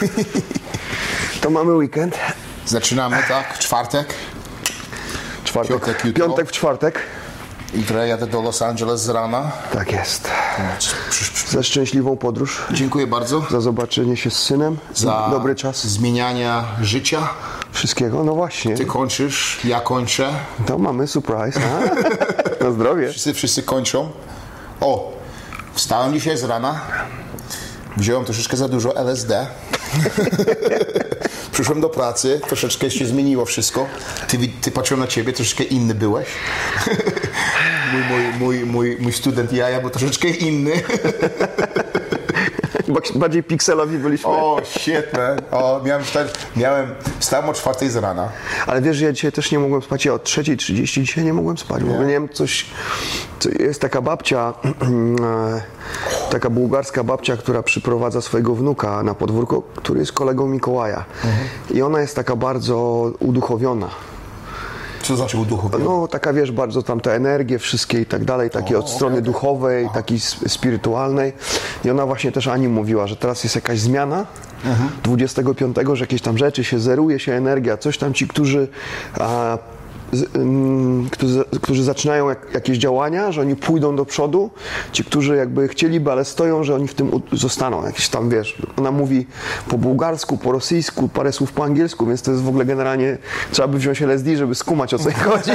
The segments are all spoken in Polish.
To mamy weekend. Zaczynamy, tak? Czwartek. Czwartek, Piątek jutro. piątek w czwartek. Jutro jadę do Los Angeles z rana. Tak jest. Za szczęśliwą podróż. Dziękuję bardzo Za zobaczenie się z synem. za Dobry czas. zmieniania życia. Wszystkiego. No właśnie. Ty kończysz, ja kończę. To mamy surprise. A? Na zdrowie. Wszyscy, wszyscy kończą. O, wstałem dzisiaj z rana. Wziąłem troszeczkę za dużo LSD. Przyszłem do pracy, troszeczkę się zmieniło wszystko. Ty, ty patrzyłem na ciebie, troszeczkę inny byłeś. mój, mój, mój, mój, mój student jaja był troszeczkę inny. Bardziej pikselowi byliśmy. o, man. O, miałem, wstać, miałem, wstałem o czwartej z rana. Ale wiesz, że ja dzisiaj też nie mogłem spać. Ja od 3.30 dzisiaj nie mogłem spać. W ogóle nie wiem, coś... Jest taka babcia, e, taka bułgarska babcia, która przyprowadza swojego wnuka na podwórko, który jest kolegą Mikołaja. I ona jest taka bardzo uduchowiona. Co znaczy uduchowiony? No, taka wiesz, bardzo tam te energie wszystkie i tak dalej, takie od strony duchowej, takiej s- spirytualnej. I ona właśnie też Ani mówiła, że teraz jest jakaś zmiana 25, że jakieś tam rzeczy się zeruje się energia, coś tam ci, którzy. A, którzy, którzy zaczynają jak, jakieś działania, że oni pójdą do przodu, ci, którzy jakby chcieliby, ale stoją, że oni w tym zostaną. Jakieś tam, wiesz, ona mówi po bułgarsku, po rosyjsku, parę słów po angielsku, więc to jest w ogóle generalnie, trzeba by wziąć LSD, żeby skumać o co jej chodzi.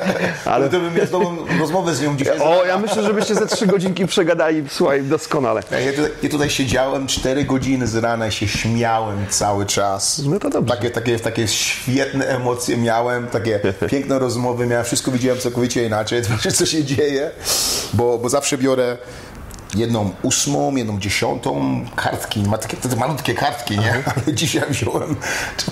Ale to bym miał znowu rozmowę z nią dzisiaj. O, ja myślę, że byście ze trzy godzinki przegadali, słuchaj, doskonale. Ja tutaj, ja tutaj siedziałem 4 godziny z rana i się śmiałem cały czas. No to dobrze. Takie, takie, takie świetne emocje miałem, takie piękne rozmowy miałem, wszystko widziałem całkowicie inaczej, zobaczcie co się dzieje, bo, bo zawsze biorę jedną ósmą, jedną dziesiątą kartki, ma takie te malutkie kartki, nie? Ale dzisiaj wziąłem,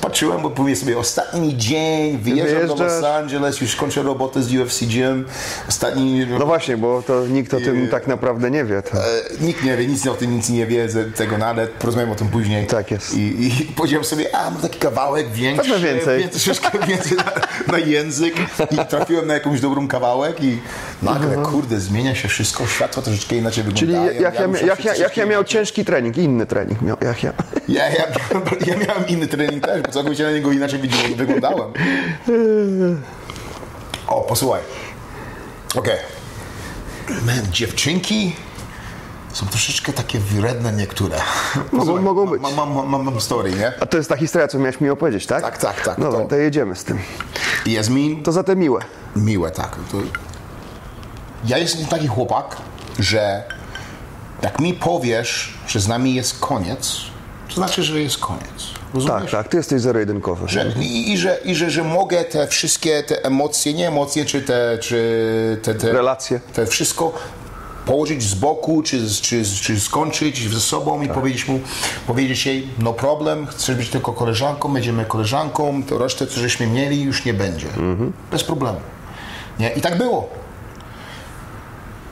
patrzyłem, bo mówię sobie, ostatni dzień, wyjeżdżam do Los. Angeles, już kończę robotę z UFC Gym, ostatni No właśnie, bo to nikt o tym tak naprawdę nie wie. To. E, Nikt nie wie, nic o tym nic nie wie z tego, no ale porozmawiamy o tym później. Tak jest. I, i powiedziałem sobie, a mam taki kawałek większy, Wezmę więcej. troszeczkę więcej na, na język i trafiłem na jakąś dobrą kawałek i nagle, kurde, zmienia się wszystko, światło troszeczkę inaczej Mhm. Czyli jak ja, muszę jak, ja, jak ja miał ciężki trening, inny trening miał, jak ja. Ja, ja, ja miałem inny trening też, bo całkowicie na niego inaczej widzi- wyglądałem. O, posłuchaj. Okej. Man, dziewczynki są troszeczkę takie wredne niektóre. Posłuchaj, mogą być. Mam, mam, mam, mam, story, nie? A to jest ta historia, co miałeś mi opowiedzieć, tak? Tak, tak, tak, Dobra, to- to jedziemy z tym. Jasmin, To za te miłe. miłe, tak. To... Ja jestem taki chłopak, że jak mi powiesz, że z nami jest koniec, to znaczy, że jest koniec. Rozumiesz? Tak, tak, ty jesteś zero-jedynkowy. Że, i, i, że, I że, że mogę te wszystkie te emocje, nie emocje, czy te, czy te, te Relacje. te wszystko położyć z boku, czy, czy, czy skończyć ze sobą i powiedzieć mu, powiedzieć jej, no problem, chcesz być tylko koleżanką, będziemy koleżanką, to resztę, co żeśmy mieli, już nie będzie. Bez problemu. Nie? I tak było.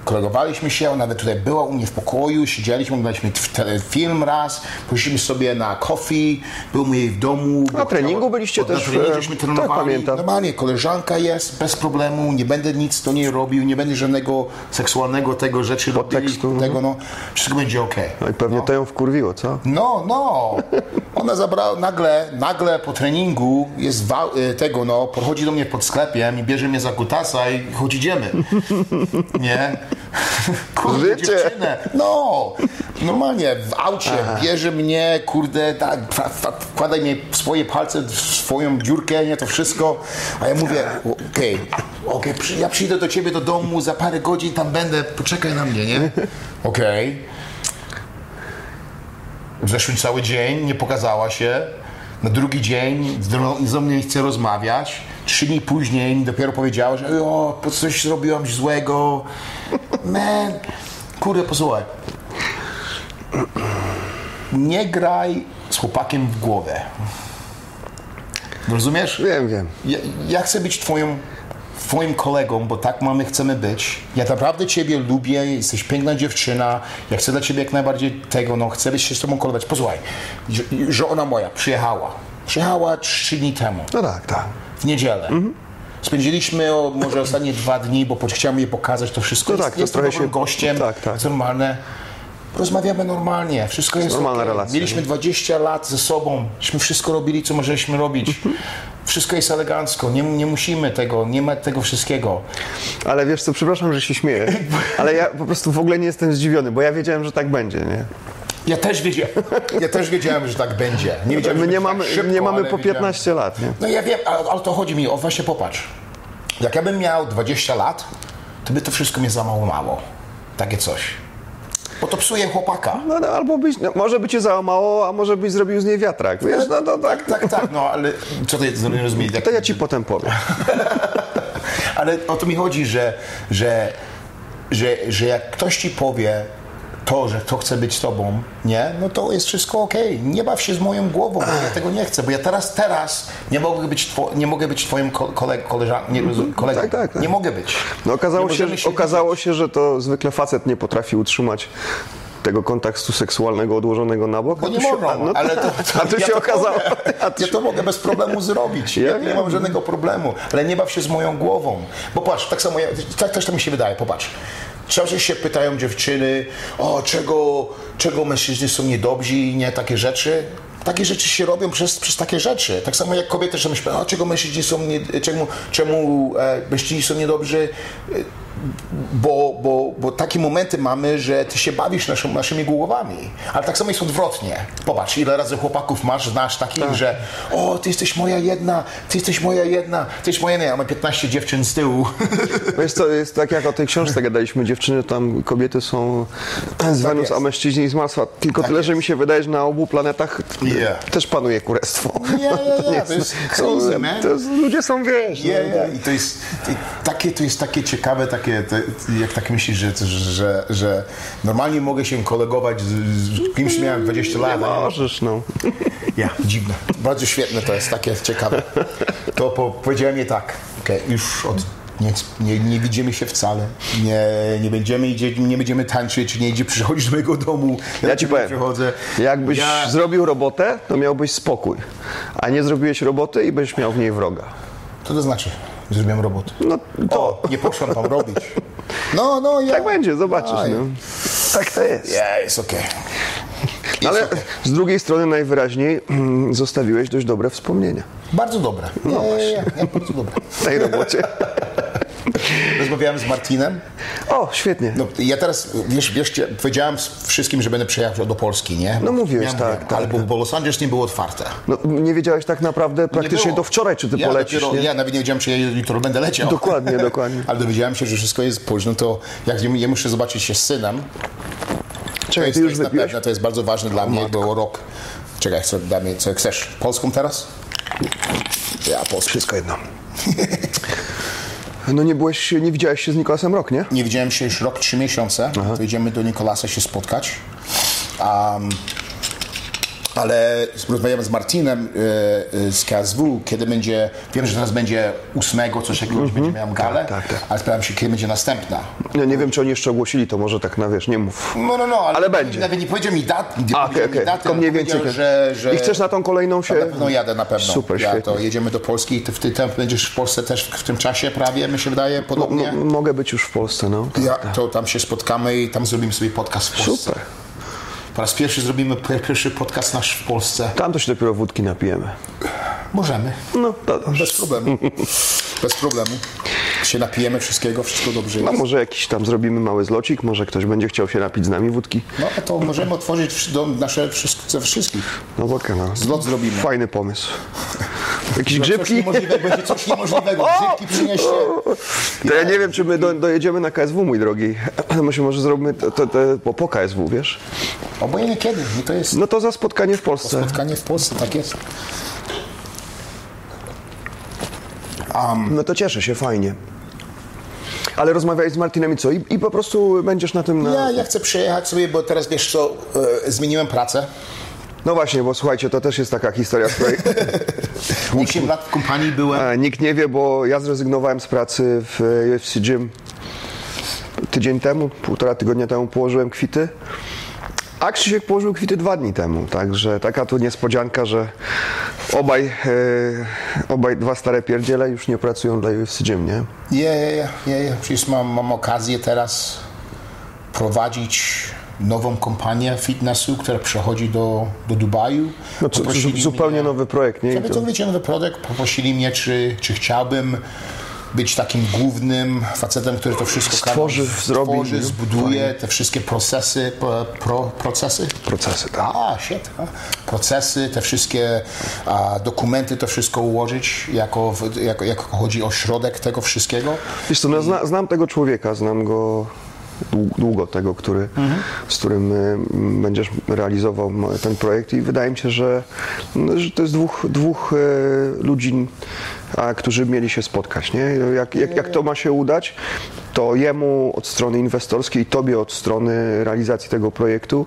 Kolegowaliśmy się, nawet tutaj była u mnie w pokoju, siedzieliśmy, oglądaliśmy film raz, poszliśmy sobie na coffee, byłem u jej w domu. Na treningu byliście na też, treningu e, żeśmy tak, trenowali. pamiętam. Normalnie, koleżanka jest, bez problemu, nie będę nic do niej robił, nie będę żadnego seksualnego tego rzeczy Podtekstu, robił, tego, no, wszystko będzie okej. No i pewnie to ją wkurwiło, co? No, no. Ona zabrała, nagle, nagle po treningu jest y, tego, no, podchodzi do mnie pod sklepiem i bierze mnie za kutasa i choć idziemy. Nie? Kurde, Życie. dziewczynę. No, normalnie w aucie bierze mnie, kurde, tak, wkładaj w swoje palce, w swoją dziurkę, nie, to wszystko. A ja mówię, okej, okej, przy- ja przyjdę do ciebie do domu, za parę godzin tam będę, poczekaj na mnie, nie? Okej. Zeszły cały dzień, nie pokazała się. Na drugi dzień ze mnie chce rozmawiać. Trzy dni później dopiero powiedziała, że o, po coś zrobiłam złego. Man, kurde, posłuchaj. Nie graj z chłopakiem w głowę. Rozumiesz? Wiem, wiem. Ja, ja chcę być twoją, twoim kolegą, bo tak mamy, chcemy być. Ja naprawdę ciebie lubię, jesteś piękna dziewczyna, ja chcę dla ciebie jak najbardziej tego, no chcę być się z tobą kolegować. Posłuchaj, że- żona moja przyjechała. Przyjechała trzy dni temu, No tak, tak. w niedzielę. Mhm. Spędziliśmy o, może ostatnie dwa dni, bo chciałem jej pokazać to wszystko. No tak, jest, to jest trochę się- gościem, tak, tak. normalne. Rozmawiamy normalnie, wszystko jest Normalna okej. relacja, Mieliśmy 20 lat ze sobą, żeśmy wszystko robili, co możemy robić. Mhm. Wszystko jest elegancko, nie, nie musimy tego, nie ma tego wszystkiego. Ale wiesz co, przepraszam, że się śmieję, ale ja po prostu w ogóle nie jestem zdziwiony, bo ja wiedziałem, że tak będzie, nie? Ja też wiedziałem, ja też wiedziałem że tak będzie. Nie wiedziałem, My że nie będzie mamy, tak szybko, nie mamy po wiedziałem. 15 lat, nie? No ja wiem, ale, ale to chodzi mi o właśnie popatrz. Jak ja bym miał 20 lat, to by to wszystko mnie zamało. Takie coś. Bo to psuje chłopaka. No, no albo byś, no, może by cię załamało, a może byś zrobił z niej wiatrak, wiesz, no to tak. Tak, tak, no ale co to jest, nie rozumiem. To ja ci potem powiem. ale o to mi chodzi, że, że, że, że jak ktoś ci powie to, że to chce być tobą, nie, no to jest wszystko okej. Nie baw się z moją głową, bo ja tego nie chcę, bo ja teraz, teraz nie mogę być, two, nie mogę być twoim ko- koleg, koleżan, nie, kolegą. tak, tak, tak. Nie mogę być. No okazało się, możemy okazało się, że to zwykle facet nie potrafi utrzymać tego kontaktu seksualnego odłożonego na bok. Bo nie mogą, a, no to- ale to, a tu ja się to okazało. Mogę, ja to mogę bez problemu zrobić. Ja Ja, nie mam żadnego problemu, ale nie baw się z moją głową. Bo patrz, tak samo, ja, tak też to mi się wydaje, popatrz. Czasem się pytają dziewczyny, o czego, czego mężczyźni są niedobrzy i nie takie rzeczy. Takie rzeczy się robią przez, przez takie rzeczy. Tak samo jak kobiety że myślą, a czego mężczyźni są nie, czemu, czemu e, mężczyźni są niedobrzy, e, bo, bo, bo takie momenty mamy, że ty się bawisz naszą, naszymi głowami. Ale tak samo jest odwrotnie. Popatrz, ile razy chłopaków masz, znasz takich, Tak. że o, ty jesteś moja jedna, ty jesteś moja jedna, ty jesteś moja jedna, ja mam 15 dziewczyn z tyłu. Wiesz co, jest tak jak o tej książce gadaliśmy, dziewczyny tam, kobiety są z Wenus, jest. a mężczyźni z Marsa. Tylko tyle, że mi się wydaje, że na obu planetach Yeah. też panuje kurestwo. Nie, nie, nie, to jest. To jest, ludzie są, wiesz, Nie, no, nie. I to jest i takie, to jest takie ciekawe, takie, te, jak tak myślisz, że, że, że normalnie mogę się kolegować z, z kimś, miałem 20 lat. nie- możesz, no. Ja, dziwne. Bardzo świetne to jest, takie ciekawe. To po, powiedziałem je tak, okej, już od, nie, nie, nie widzimy się wcale, nie, nie, będziemy, idzie, nie będziemy tańczyć, nie idzie przychodzisz do mojego domu, Ja do ci powiem, przychodzę. jakbyś Ja- zrobił robotę, to miałbyś spokój, a nie zrobiłeś roboty i będziesz miał w niej wroga. Co to znaczy? Zrobiłem robotę. No to O, nie poszłam tam robić. No, no, ja. tak będzie, zobaczysz. No. Tak to jest. Ja, jest okej. Ale okej. z drugiej strony najwyraźniej mm, zostawiłeś dość dobre wspomnienia Bardzo dobre. No Nie, nie, nie, bardzo dobre. w tej robocie. Rozmawiałem z Martinem. O, świetnie. No, ja teraz, wiesz, wiesz, powiedziałem wszystkim, że będę przyjechał do Polski, nie? No mówiłeś, Miałem- tak, mówiłem, tak, Ale bo, bo Los Angeles nie było otwarte. No, nie wiedziałeś tak naprawdę praktycznie do wczoraj, czy ty ja polecisz, dopiero, nie? Ja nawet nie wiedziałem, czy ja jutro będę leciał. Dokładnie, dokładnie. Ale dowiedziałem się, że wszystko jest późno, to jak ja ja muszę zobaczyć się z synem. To Czekaj, jest, to jest na wypiłeś? pewno, to jest bardzo ważne dla mnie, bo rok... Czekaj, co, damy, co chcesz? Polską teraz? Ja, polską. Wszystko jedno. No nie byłeś, nie widziałeś się z Nikolasem Rok, nie? Nie widziałem się już rok, trzy miesiące. To idziemy do Nikolasa się spotkać. Um, ale rozmawiałem z Martinem e, e, z KSW, kiedy będzie, wiem, że teraz będzie ósmego, coś takiego, mm będzie miał galę, tak, tak. ale spytałem się, kiedy będzie następna. Nie wiem, czy oni jeszcze ogłosili to, może tak na wiesz, nie mów. No, no, no, ale, Ale będzie. Nawet nie powiedział mi dat, nie A, powiedział okej, mi daty, Tylko mniej więcej. powiedział, że, że... I chcesz na tą kolejną się... Na pewno jadę, na pewno. Super, ja, świetnie. to jedziemy do Polski i ty, ty tam będziesz w Polsce też w, w tym czasie prawie, mi się wydaje, podobnie. M- mogę być już w Polsce, no. Ja, to tam się spotkamy i tam zrobimy sobie podcast w Polsce. Super. Po raz pierwszy zrobimy pierwszy podcast nasz w Polsce. Tam to się dopiero wódki napijemy. Możemy. No, to dobrze. Bez problemu. Bez problemu. Się napijemy wszystkiego, wszystko dobrze No jest. może jakiś tam zrobimy mały zlocik, może ktoś będzie chciał się napić z nami wódki. No to możemy otworzyć do nasze wszystko, wszystkich. No bo no. Zlot zrobimy. Fajny pomysł. Jakieś Coś grzybki? niemożliwego, będzie coś niemożliwego. Grzybki przynieście. To ja nie wiem, czy my do, dojedziemy na KSW, mój drogi. Może, może zrobimy to, to, to po KSW, wiesz? Obojętnie kiedy. No to jest No to za spotkanie w Polsce. spotkanie w Polsce, tak jest. No to cieszę się, fajnie. Ale rozmawiałeś z Martinem i co? I, i po prostu będziesz na tym... Na... Ja, ja chcę przyjechać sobie, bo teraz wiesz co, e, zmieniłem pracę. No właśnie, bo słuchajcie, to też jest taka historia, z której 8 lat w kompanii byłem. e, nikt nie wie, bo ja zrezygnowałem z pracy w UFC Gym tydzień temu, półtora tygodnia temu położyłem kwity. A Krzysiek położył kwity dwa dni temu, także taka tu niespodzianka, że obaj, e, obaj dwa stare pierdziele już nie pracują dla UFC Gym, nie? Nie, nie, nie, nie. Przecież mam, mam okazję teraz prowadzić nową kompanię fitnessu, która przechodzi do, do Dubaju. No, co, zupełnie mnie- nowy projekt, nie? To- to wiecie, nowy produkt. Poprosili mnie, czy, czy chciałbym być takim głównym facetem, który to wszystko Stworzy, zrobi, stworzy zbuduje te wszystkie procesy, pro, pro, procesy? Procesy, tak. A, shit. a. Procesy, te wszystkie a, dokumenty, to wszystko ułożyć, jako, jako, jako chodzi o środek tego wszystkiego. Wiesz co, no, zna, znam tego człowieka, znam go dłu- długo, tego, który, z którym y, będziesz realizował ten projekt i wydaje mi się, że, no, że to jest dwóch, dwóch y, ludzi, a, którzy mieli się spotkać. Nie? Jak, jak, jak to ma się udać, to jemu od strony inwestorskiej, tobie od strony realizacji tego projektu,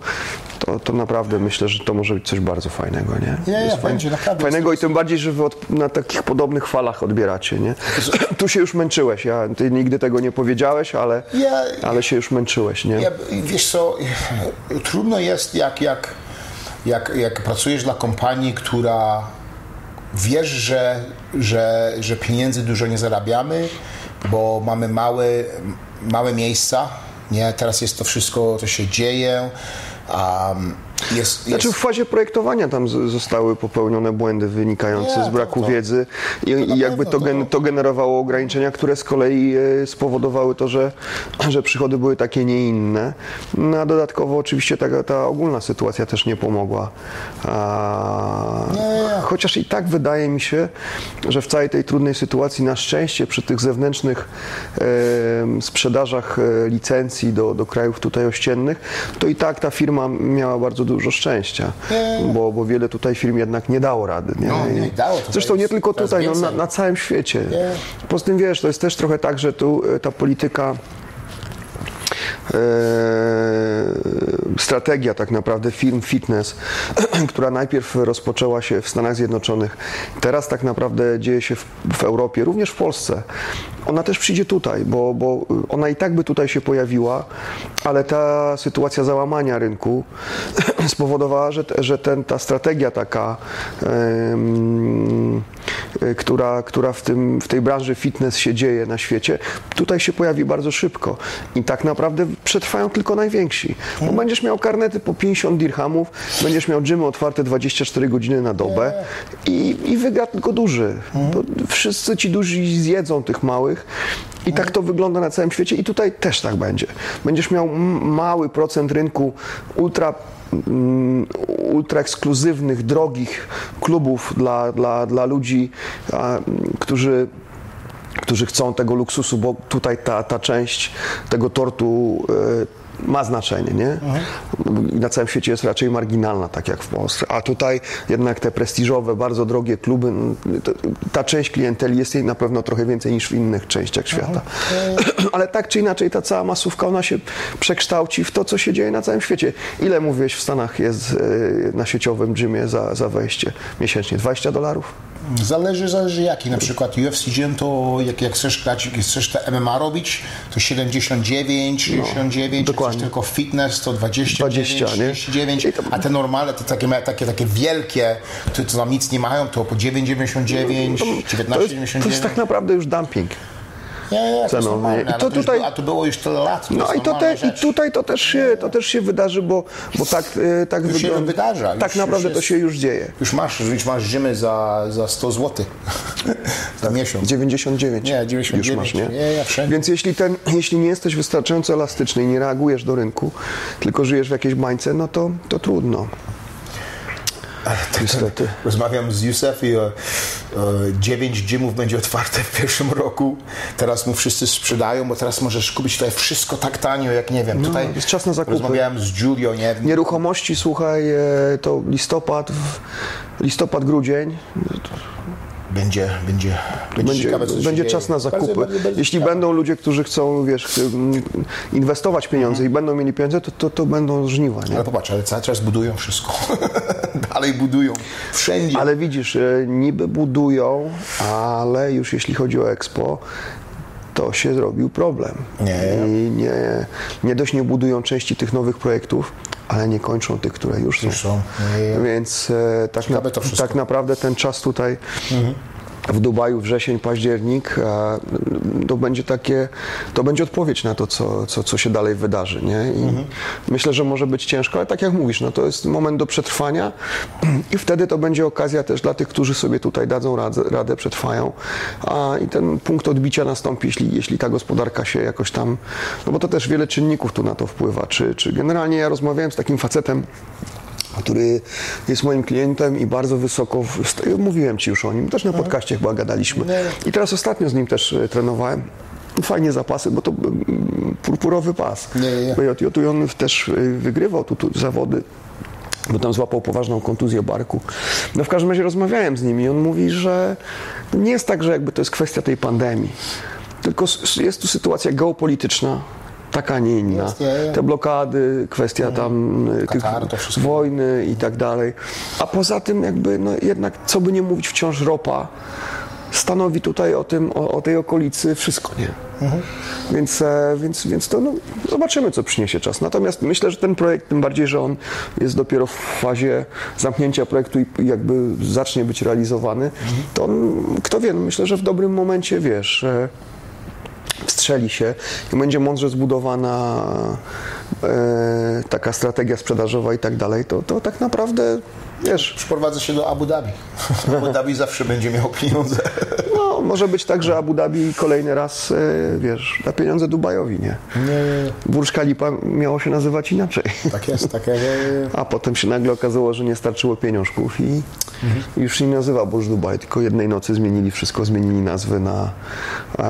to, to naprawdę myślę, że to może być coś bardzo fajnego. Nie? Nie, nie, Jest będzie naprawdę. Fajnego i tym bardziej, że wy od, na takich podobnych falach odbieracie, nie? Tu się już męczyłeś, ja, ty nigdy tego nie powiedziałeś, ale, Ja- ale się już męczyłeś, nie? Ja, wiesz co, trudno jest, jak, jak, jak, jak pracujesz dla kompanii, która wiesz, że, że, że pieniędzy dużo nie zarabiamy, bo mamy małe, małe miejsca, nie? Teraz jest to wszystko, to się dzieje. Um, jest, jest, Znaczy w fazie projektowania tam zostały popełnione błędy wynikające Nie, z braku to- to- wiedzy i, i jakby to, gen, to- generowało ograniczenia, które z kolei e, spowodowały to, że, że przychody były takie, nie inne. No, a dodatkowo oczywiście ta, ta ogólna sytuacja też nie pomogła. A, chociaż i tak wydaje mi się, że w całej tej trudnej sytuacji na szczęście przy tych zewnętrznych e, sprzedażach e, licencji do, do krajów tutaj ościennych, to i tak ta firma miała bardzo dużo szczęścia, Nie. bo, bo wiele tutaj firm jednak nie dało rady. Nie? No, nie dało, Zresztą nie tylko tutaj, no, na, na całym świecie. Nie. Poza tym wiesz, to jest też trochę tak, że tu e, ta polityka e, strategia tak naprawdę firm fitness, która najpierw rozpoczęła się w Stanach Zjednoczonych, teraz tak naprawdę dzieje się w, w Europie, również w Polsce. Ona też przyjdzie tutaj, bo, bo ona i tak by tutaj się pojawiła, ale ta sytuacja załamania rynku spowodowała, że, że ten, ta strategia taka, e, która, która w, tym, w tej branży fitness się dzieje na świecie, tutaj się pojawi bardzo szybko. I tak naprawdę przetrwają tylko najwięksi. Bo będziesz miał karnety po 50 dirhamów, będziesz miał gymy otwarte 24 godziny na dobę i, i wygra tylko duży. Bo wszyscy ci duzi zjedzą tych małych. I tak to wygląda na całym świecie i tutaj też tak będzie. Będziesz miał mały procent rynku ultra mm, ultra ekskluzywnych, drogich klubów dla, dla, dla ludzi, mm, którzy którzy chcą tego luksusu, bo tutaj ta, ta część tego tortu e, ma znaczenie, nie? Na całym świecie jest raczej marginalna, tak jak w Polsce. A tutaj jednak te prestiżowe, bardzo drogie kluby, ta część klienteli jest jej na pewno trochę więcej niż w innych częściach świata. Ale tak czy inaczej ta cała masówka, ona się przekształci w to, co się dzieje na całym świecie. Ile mówiłeś w Stanach jest e, na sieciowym gymie za, za wejście miesięcznie? 20 dolarów? Zależy, zależy jaki. Na przykład UFC Gym to jak, jak chcesz grać, jak chcesz te MMA robić, to 79, 69, jak No, dokładnie. tylko fitness to 29, 20, nie? 39, I to- a te normalne, te takie, takie, takie wielkie, które to tam nic nie mają, to po 9,99, To 19,99. jest, to jest tak naprawdę już dumping. Nie, nie, to I to to tutaj- A to było już tyle lat. To No i, to te, i tutaj to też się, to też się wydarzy, bo, bo tak, e, tak Już się wygląda. wydarza, Tak już- naprawdę już to jest- się już dzieje. Już masz, już masz Gymy za, za 100 zł za miesiąc. 99. Nie, 99. Już masz, nie? Nie, ja wszędzie. Więc jeśli, ten, jeśli nie jesteś wystarczająco elastyczny i nie reagujesz do rynku, tylko żyjesz w jakiejś bańce, no to, to trudno. Niestety. Rozmawiam z Józef i e, dziewięć gymów będzie otwarte w pierwszym roku. Teraz mu wszyscy sprzedają, bo teraz możesz kupić tutaj wszystko tak tanio, jak nie wiem. tutaj No, jest czas na zakupy. Rozmawiałem z Giulio, nie Nieruchomości, słuchaj, e, to listopad, listopad, grudzień, Będzie, będzie, będzie, będzie, ciekawe, co się będzie czas na zakupy. Bardzo, bardzo, bardzo Jeśli ciekawe. będą ludzie, którzy chcą, wiesz, inwestować pieniądze i będą mieli pieniądze, to, to, to będą żniwa, nie? Ale popatrz, ale cały czas budują wszystko. Dalej budują. Wszędzie. Ale widzisz, e, niby budują, ale już jeśli chodzi o Expo, to się zrobił problem. Nie. I nie, nie dość nie budują części tych nowych projektów, ale nie kończą tych, które już są. Już są. Więc e, tak, na, tak naprawdę ten czas tutaj w Dubaju wrzesień, październik, e, to będzie takie, to będzie odpowiedź na to, co, co, co się dalej wydarzy, nie? I myślę, że może być ciężko, ale tak jak mówisz, no to jest moment do przetrwania i wtedy to będzie okazja też dla tych, którzy sobie tutaj dadzą radę, radę przetrwają, a i ten punkt odbicia nastąpi, jeśli, jeśli ta gospodarka się jakoś tam, no bo to też wiele czynników tu na to wpływa, czy, czy generalnie ja rozmawiałem z takim facetem, który jest moim klientem i bardzo wysoko, mówiłem Ci już o nim, też na podcaście chyba gadaliśmy. I teraz ostatnio z nim też e, trenowałem. Fajnie zapasy, bo to mm, purpurowy pas. BJJ i on też e, wygrywał tu, tu zawody bo tam złapał poważną kontuzję barku. No w każdym razie rozmawiałem z nim i on mówi, że nie jest tak, że jakby to jest kwestia tej pandemii, tylko jest tu sytuacja geopolityczna, taka, a nie inna. Te blokady, kwestia tam y, wszystko. wojny i tak dalej. A poza tym jakby, no jednak, co by nie mówić, wciąż ropa stanowi tutaj o tym, o, o tej okolicy wszystko, nie? Więc, e, więc, więc to no, zobaczymy, co przyniesie czas. Natomiast myślę, że ten projekt, tym bardziej, że on jest dopiero w fazie zamknięcia projektu i jakby zacznie być realizowany, to on, kto wie, no myślę, że w dobrym momencie, wiesz, wstrzeli się i będzie mądrze zbudowana e, taka strategia sprzedażowa i tak dalej, to, to tak naprawdę, wiesz, Przyprowadzę się do Abu Dhabi. Abu Dhabi zawsze będzie miał pieniądze. no, może być tak, że Abu Dhabi kolejny raz, e, wiesz, da pieniądze Dubajowi, nie? Nie, nie, nie. Burj Khalifa miało się nazywać inaczej. Tak jest, tak jest. A potem się nagle okazało, że nie starczyło pieniążków i i już się nie nazywa Burj Dubai, tylko jednej nocy zmienili wszystko, zmienili nazwy na,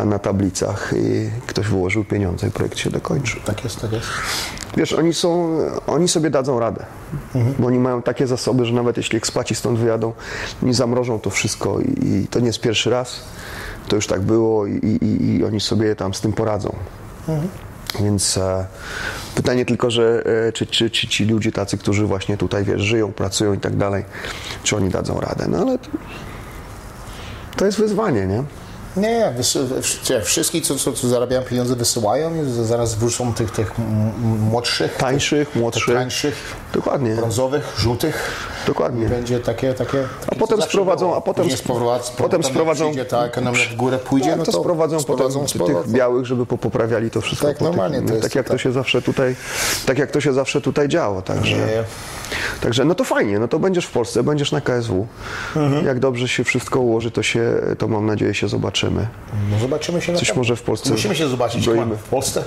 na tablicach i ktoś wyłożył pieniądze i projekt się dokończył. Tak jest, tak jest. Wiesz, oni są, oni sobie dadzą radę, bo oni mają takie zasoby, że nawet jeśli ekspaci stąd wyjadą, nie zamrożą to wszystko i, i to nie jest pierwszy raz, to już tak było i, i, i oni sobie tam z tym poradzą. Więc e, pytanie tylko, że e, czy, czy, czy ci ludzie tacy, którzy właśnie tutaj wiesz, żyją, pracują i tak dalej, czy oni dadzą radę. No ale to, to jest wyzwanie, nie? Nie, nie, wysy- wsz- wszystkich, co, co, co zarabiają pieniądze, wysyłają i zaraz wrócą tych, tych młodszych, Tańszych, młodszych. tańszych, Dokładnie, brązowych, żółtych. dokładnie. Będzie takie, takie, takie potem sprowadzą- było. a potem sp- sprowadzą, potem sprowadzą- przyjdzie ta ekonomia w górę pójdzie, Tak, no to, to sprowadzą, sprowadzą potem powrotem. tych białych, żeby popoprawiali to wszystko. Tak, po tych- normalnie to jest tak jak to tak. się zawsze tutaj, tak jak to się zawsze tutaj działo, także, Nie. także no to fajnie, no to będziesz w Polsce, będziesz na KSW. Mhm. Jak dobrze się wszystko ułoży, to się, to mam nadzieję się zobaczymy. No zobaczymy się na Coś może w Polsce Musimy się zobaczyć. Roimy. w Polsce.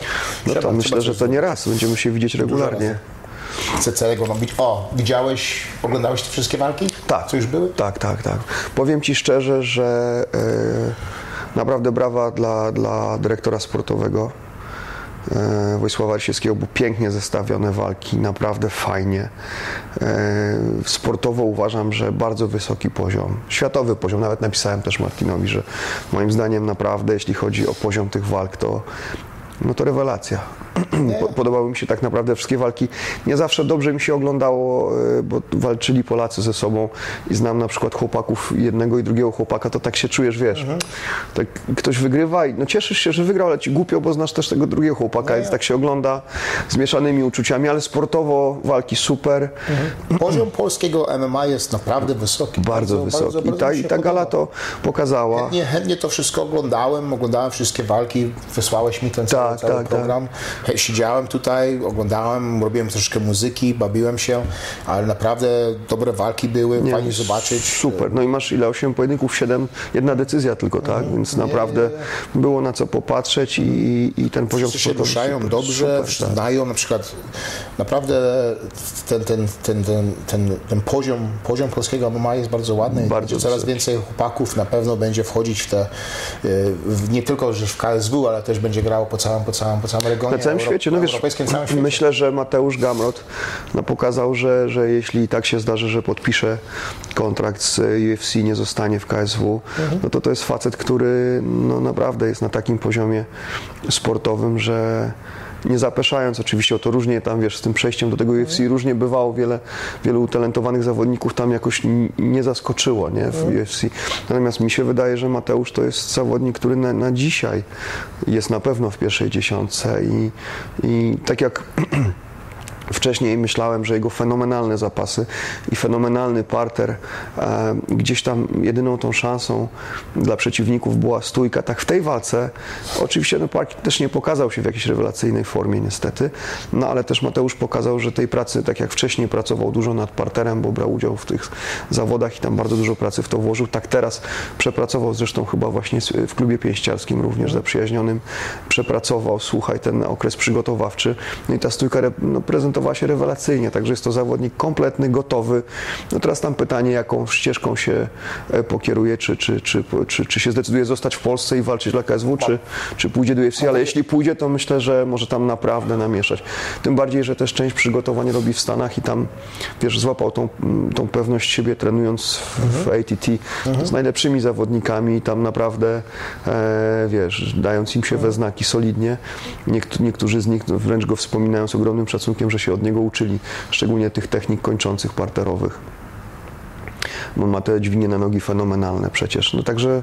No to myślę, że to nie raz, będziemy się widzieć regularnie. Chcę całego robić. O, widziałeś, oglądałeś te wszystkie walki? Tak. Co już były? Tak, tak, tak. Powiem Ci szczerze, że e, naprawdę brawa dla, dla dyrektora sportowego e, Wojsława Lisieckiego, bo pięknie zestawione walki, naprawdę fajnie. E, sportowo uważam, że bardzo wysoki poziom, światowy poziom. Nawet napisałem też Martinowi, że moim zdaniem naprawdę, jeśli chodzi o poziom tych walk, to no to rewelacja. Po- Podobały mi się tak naprawdę wszystkie walki. Nie zawsze dobrze mi się oglądało, e, bo walczyli Polacy ze sobą i znam na przykład chłopaków, jednego i drugiego chłopaka, to tak się czujesz, wiesz, tak ktoś wygrywa i no cieszysz się, że wygrał, ale ci głupio, bo znasz też tego drugiego chłopaka, więc tak się ogląda z mieszanymi uczuciami, ale sportowo walki super, Poziom polskiego MMA jest naprawdę wysoki. bardzo, wysoki. I ta, I ta gala to pokazała. Nie, chętnie to wszystko oglądałem, oglądałem wszystkie walki, wysłałeś mi ten cały, Tak, cały tak, program. He- Siedziałem tutaj, oglądałem, robiłem troszkę muzyki, bawiłem się, ale naprawdę dobre walki były, Nie, fajnie zobaczyć. Super. No i masz ile? 8 pojedynków, 7, jedna decyzja tylko, tak? Mhm. Więc naprawdę było na co popatrzeć i, i ten poziom Wszyscy się ruszają super, dobrze, super, tak. znają na przykład naprawdę ten, ten, ten, ten, ten, ten poziom, poziom polskiego MMA jest bardzo ładny. Bardzo Coraz więcej chłopaków na pewno będzie wchodzić w te, y, w, nie tylko że w KSW, ale też będzie grało po całym, po całym, po całym regionie. Na całym euro- świecie, no wiesz, świecie. myślę, że Mateusz Gamrot no, pokazał, że, że jeśli tak się zdarzy, że podpisze kontrakt z UFC, nie zostanie w KSW, Mhm. no to to jest facet, który no, naprawdę jest na takim poziomie sportowym, że nie zapeszając. Oczywiście o to różnie tam, wiesz, z tym przejściem do tego UFC różnie bywało, wiele, wielu utalentowanych zawodników tam jakoś nie zaskoczyło, nie, w UFC. Natomiast mi się wydaje, że Mateusz to jest zawodnik, który na, na dzisiaj jest na pewno w pierwszej dziesiątce i, i tak jak Wcześniej myślałem, że jego fenomenalne zapasy i fenomenalny parter, e, gdzieś tam jedyną tą szansą dla przeciwników była stójka. Tak w tej walce, oczywiście no, Park też nie pokazał się w jakiejś rewelacyjnej formie niestety, no ale też Mateusz pokazał, że tej pracy, tak jak wcześniej pracował dużo nad parterem, bo brał udział w tych zawodach i tam bardzo dużo pracy w to włożył, tak teraz przepracował zresztą chyba właśnie w klubie pięściarskim również zaprzyjaźnionym, przepracował, słuchaj, ten okres przygotowawczy, no i ta stójka no, prezentowała się rewelacyjnie, także jest to zawodnik kompletny, gotowy. No teraz tam pytanie, jaką ścieżką się e, pokieruje, czy, czy, czy, czy, czy się zdecyduje zostać w Polsce i walczyć dla KSW, czy, czy pójdzie do UFC, ale jeśli pójdzie, to myślę, że może tam naprawdę namieszać. Tym bardziej, że też część przygotowań robi w Stanach i tam, wiesz, złapał tą, tą pewność siebie trenując w, w ATT mhm. z najlepszymi zawodnikami i tam naprawdę, e, wiesz, dając im się we znaki solidnie. niektórzy z nich wręcz go wspominają z ogromnym szacunkiem, że się od niego uczyli, szczególnie tych technik kończących parterowych. On ma te dźwignie na nogi fenomenalne przecież. No także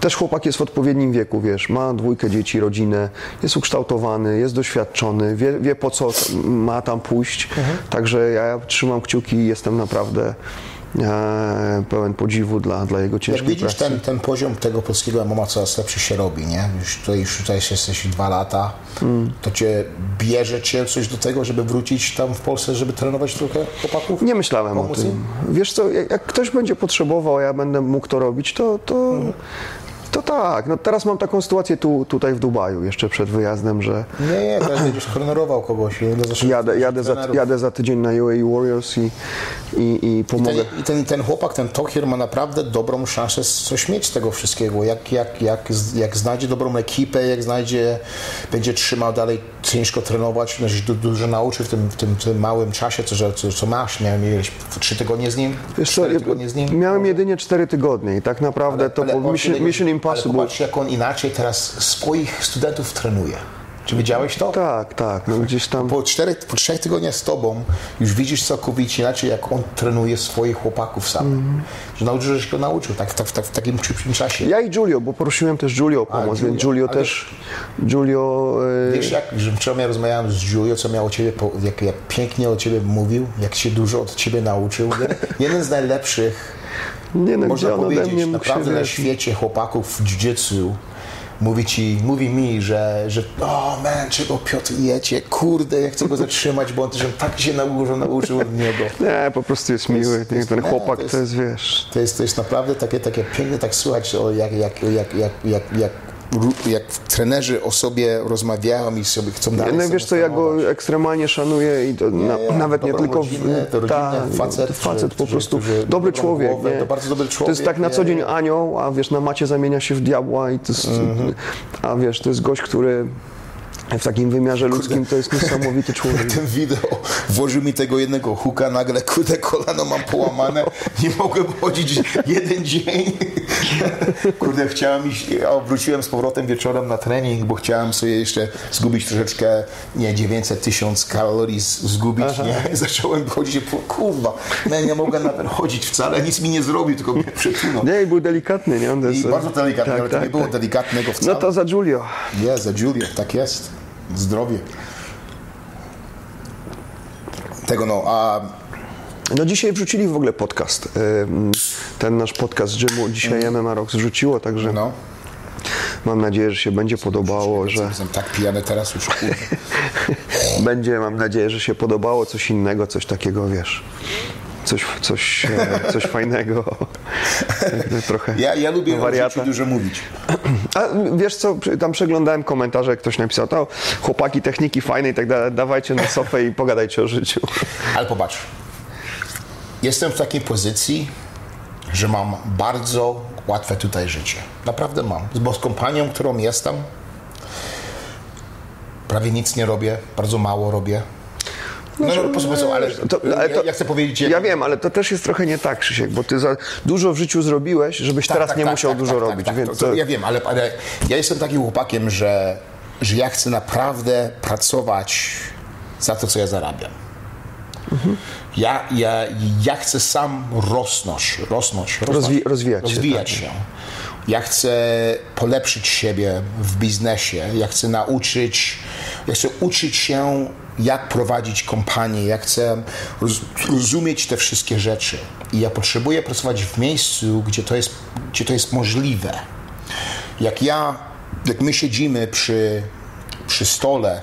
też chłopak jest w odpowiednim wieku, wiesz, ma dwójkę dzieci, rodzinę, jest ukształtowany, jest doświadczony, wie, wie po co ma tam pójść. Mhm. Także ja trzymam kciuki i jestem naprawdę pełen podziwu dla, dla jego ciężkiej Jak widzisz, ten, ten poziom tego polskiego MMA coraz lepszy się robi, nie? Już tutaj, już tutaj jesteś dwa lata, mm. to cię bierze cię coś do tego, żeby wrócić tam w Polsce, żeby trenować trochę chłopaków? Nie myślałem o tym. Wiesz co, jak, jak, ktoś będzie potrzebował, a ja będę mógł to robić, to, to mm. To tak, no teraz mam taką sytuację tu, tutaj w Dubaju, jeszcze przed wyjazdem, że... Nie, nie, teraz będziesz honorował kogoś. Jadę, jadę, za, jadę za tydzień na UAE Warriors i, i, i pomogę. I, ten, i ten, ten chłopak, ten Tokir ma naprawdę dobrą szansę coś mieć z tego wszystkiego. Jak, jak, jak, jak znajdzie dobrą ekipę, jak znajdzie, będzie trzymał dalej ciężko trenować, no, du, dużo nauczy w tym, w tym, tym małym czasie, co, co, co masz. Miałem miałeś trzy tygodnie z nim? Wiesz co, tygodnie z nim? Miałem jedynie cztery tygodnie i tak naprawdę ale, to ale mission, mission Impossible. Ale popatrz, jak on inaczej teraz swoich studentów trenuje. Czy widziałeś to? Tak, tak. No gdzieś tam... Po, czterech, po trzech tygodniach z tobą już widzisz całkowicie inaczej, jak on trenuje swoich chłopaków sam. Mm. Że nauczył, że się go nauczył tak, tak, tak, w takim szybkim czasie. Ja i Giulio, bo prosiłem też Giulio o pomoc, A, więc Giulio też... Giulio... Yy... Wiesz, jak że wczoraj rozmawiałem z Giulio, co miał o ciebie, jak, jak pięknie o ciebie mówił, jak się dużo od ciebie nauczył. Jeden z najlepszych nie, no, można powiedzieć, naprawdę na świecie chłopaków w jiu-jitsu mówi ci, mówi mi, że, że o man, czego Piotr jecie, kurde, ja chcę go zatrzymać, bo on też tak się nauczył, nauczył od niego. Nie, po prostu jest miły, jest, ten chłopak to jest, to jest, wiesz. To jest, to jest naprawdę takie, takie piękne tak słuchać, o, jak, jak, jak, jak, jak, jak jak trenerzy o sobie rozmawiają i sobie chcą dalej No wiesz co, ja go ekstremalnie szanuję i to nie, na, nawet nie tylko rodzinę, to rodzinę, ta, facet, facet po prostu dobry człowiek, głowę, to bardzo dobry człowiek. To jest tak na co dzień anioł, a wiesz, na macie zamienia się w diabła i to jest, -hmm. a wiesz, to jest gość, który w takim wymiarze ludzkim to jest niesamowity człowiek. Ten wideo, włożył mi tego jednego huka, nagle kurde kolano mam połamane, nie mogłem chodzić jeden dzień. Kurde, chciałem iść, wróciłem z powrotem wieczorem na trening, bo chciałem sobie jeszcze zgubić troszeczkę, nie, 900 tysiąc kalorii zgubić, Aha. nie? Zacząłem chodzić, kurwa, nie, nie mogę nawet chodzić wcale, nic mi nie zrobił, tylko mnie przetunął. Nie, i był delikatny, nie? On I bardzo delikatny, tak, ale tak, to nie było tak. delikatnego wcale. No to za Giulio. Nie, za Giulio, tak jest zdrowie. Tego no, a... No dzisiaj wrzucili w ogóle podcast. Ten nasz podcast z Gymu dzisiaj mm. MMA Rocks wrzuciło, także... No. Mam nadzieję, że się będzie podobało, że... Jestem tak pijany teraz już, Będzie, mam nadzieję, że się podobało coś innego, coś takiego, wiesz coś, coś, e, coś fajnego. Trochę ja, ja lubię wariata. dużo mówić. A wiesz co, tam przeglądałem komentarze, ktoś napisał, to chłopaki techniki fajne i tak dalej, dawajcie na sofę i pogadajcie o życiu. Ale popatrz, jestem w takiej pozycji, że mam bardzo łatwe tutaj życie. Naprawdę mam. Bo z kompanią, którą jestem, prawie nic nie robię, bardzo mało robię. No, no, no posłuchaj, ale, to, ale to, ja chcę powiedzieć... Ja wiem, ale to też jest trochę nie tak, Krzysiek, bo ty za dużo w życiu zrobiłeś, żebyś tak, teraz tak, nie tak, musiał tak, dużo tak, robić. Tak, więc to, ja wiem, ale, ale ja jestem takim chłopakiem, że, że ja chcę naprawdę pracować za to, co ja zarabiam. Mhm. Ja, ja, ja chcę sam rosnąć, rosnąć, rosnąć Rozwi rozwijać, rozwijać się. się. Ja chcę polepszyć siebie w biznesie. Ja chcę nauczyć ja chcę uczyć się, jak prowadzić kompanię, jak chcę roz, rozumieć te wszystkie rzeczy. I ja potrzebuję pracować w miejscu, gdzie to jest, gdzie to jest możliwe. Jak ja, jak my siedzimy przy, przy stole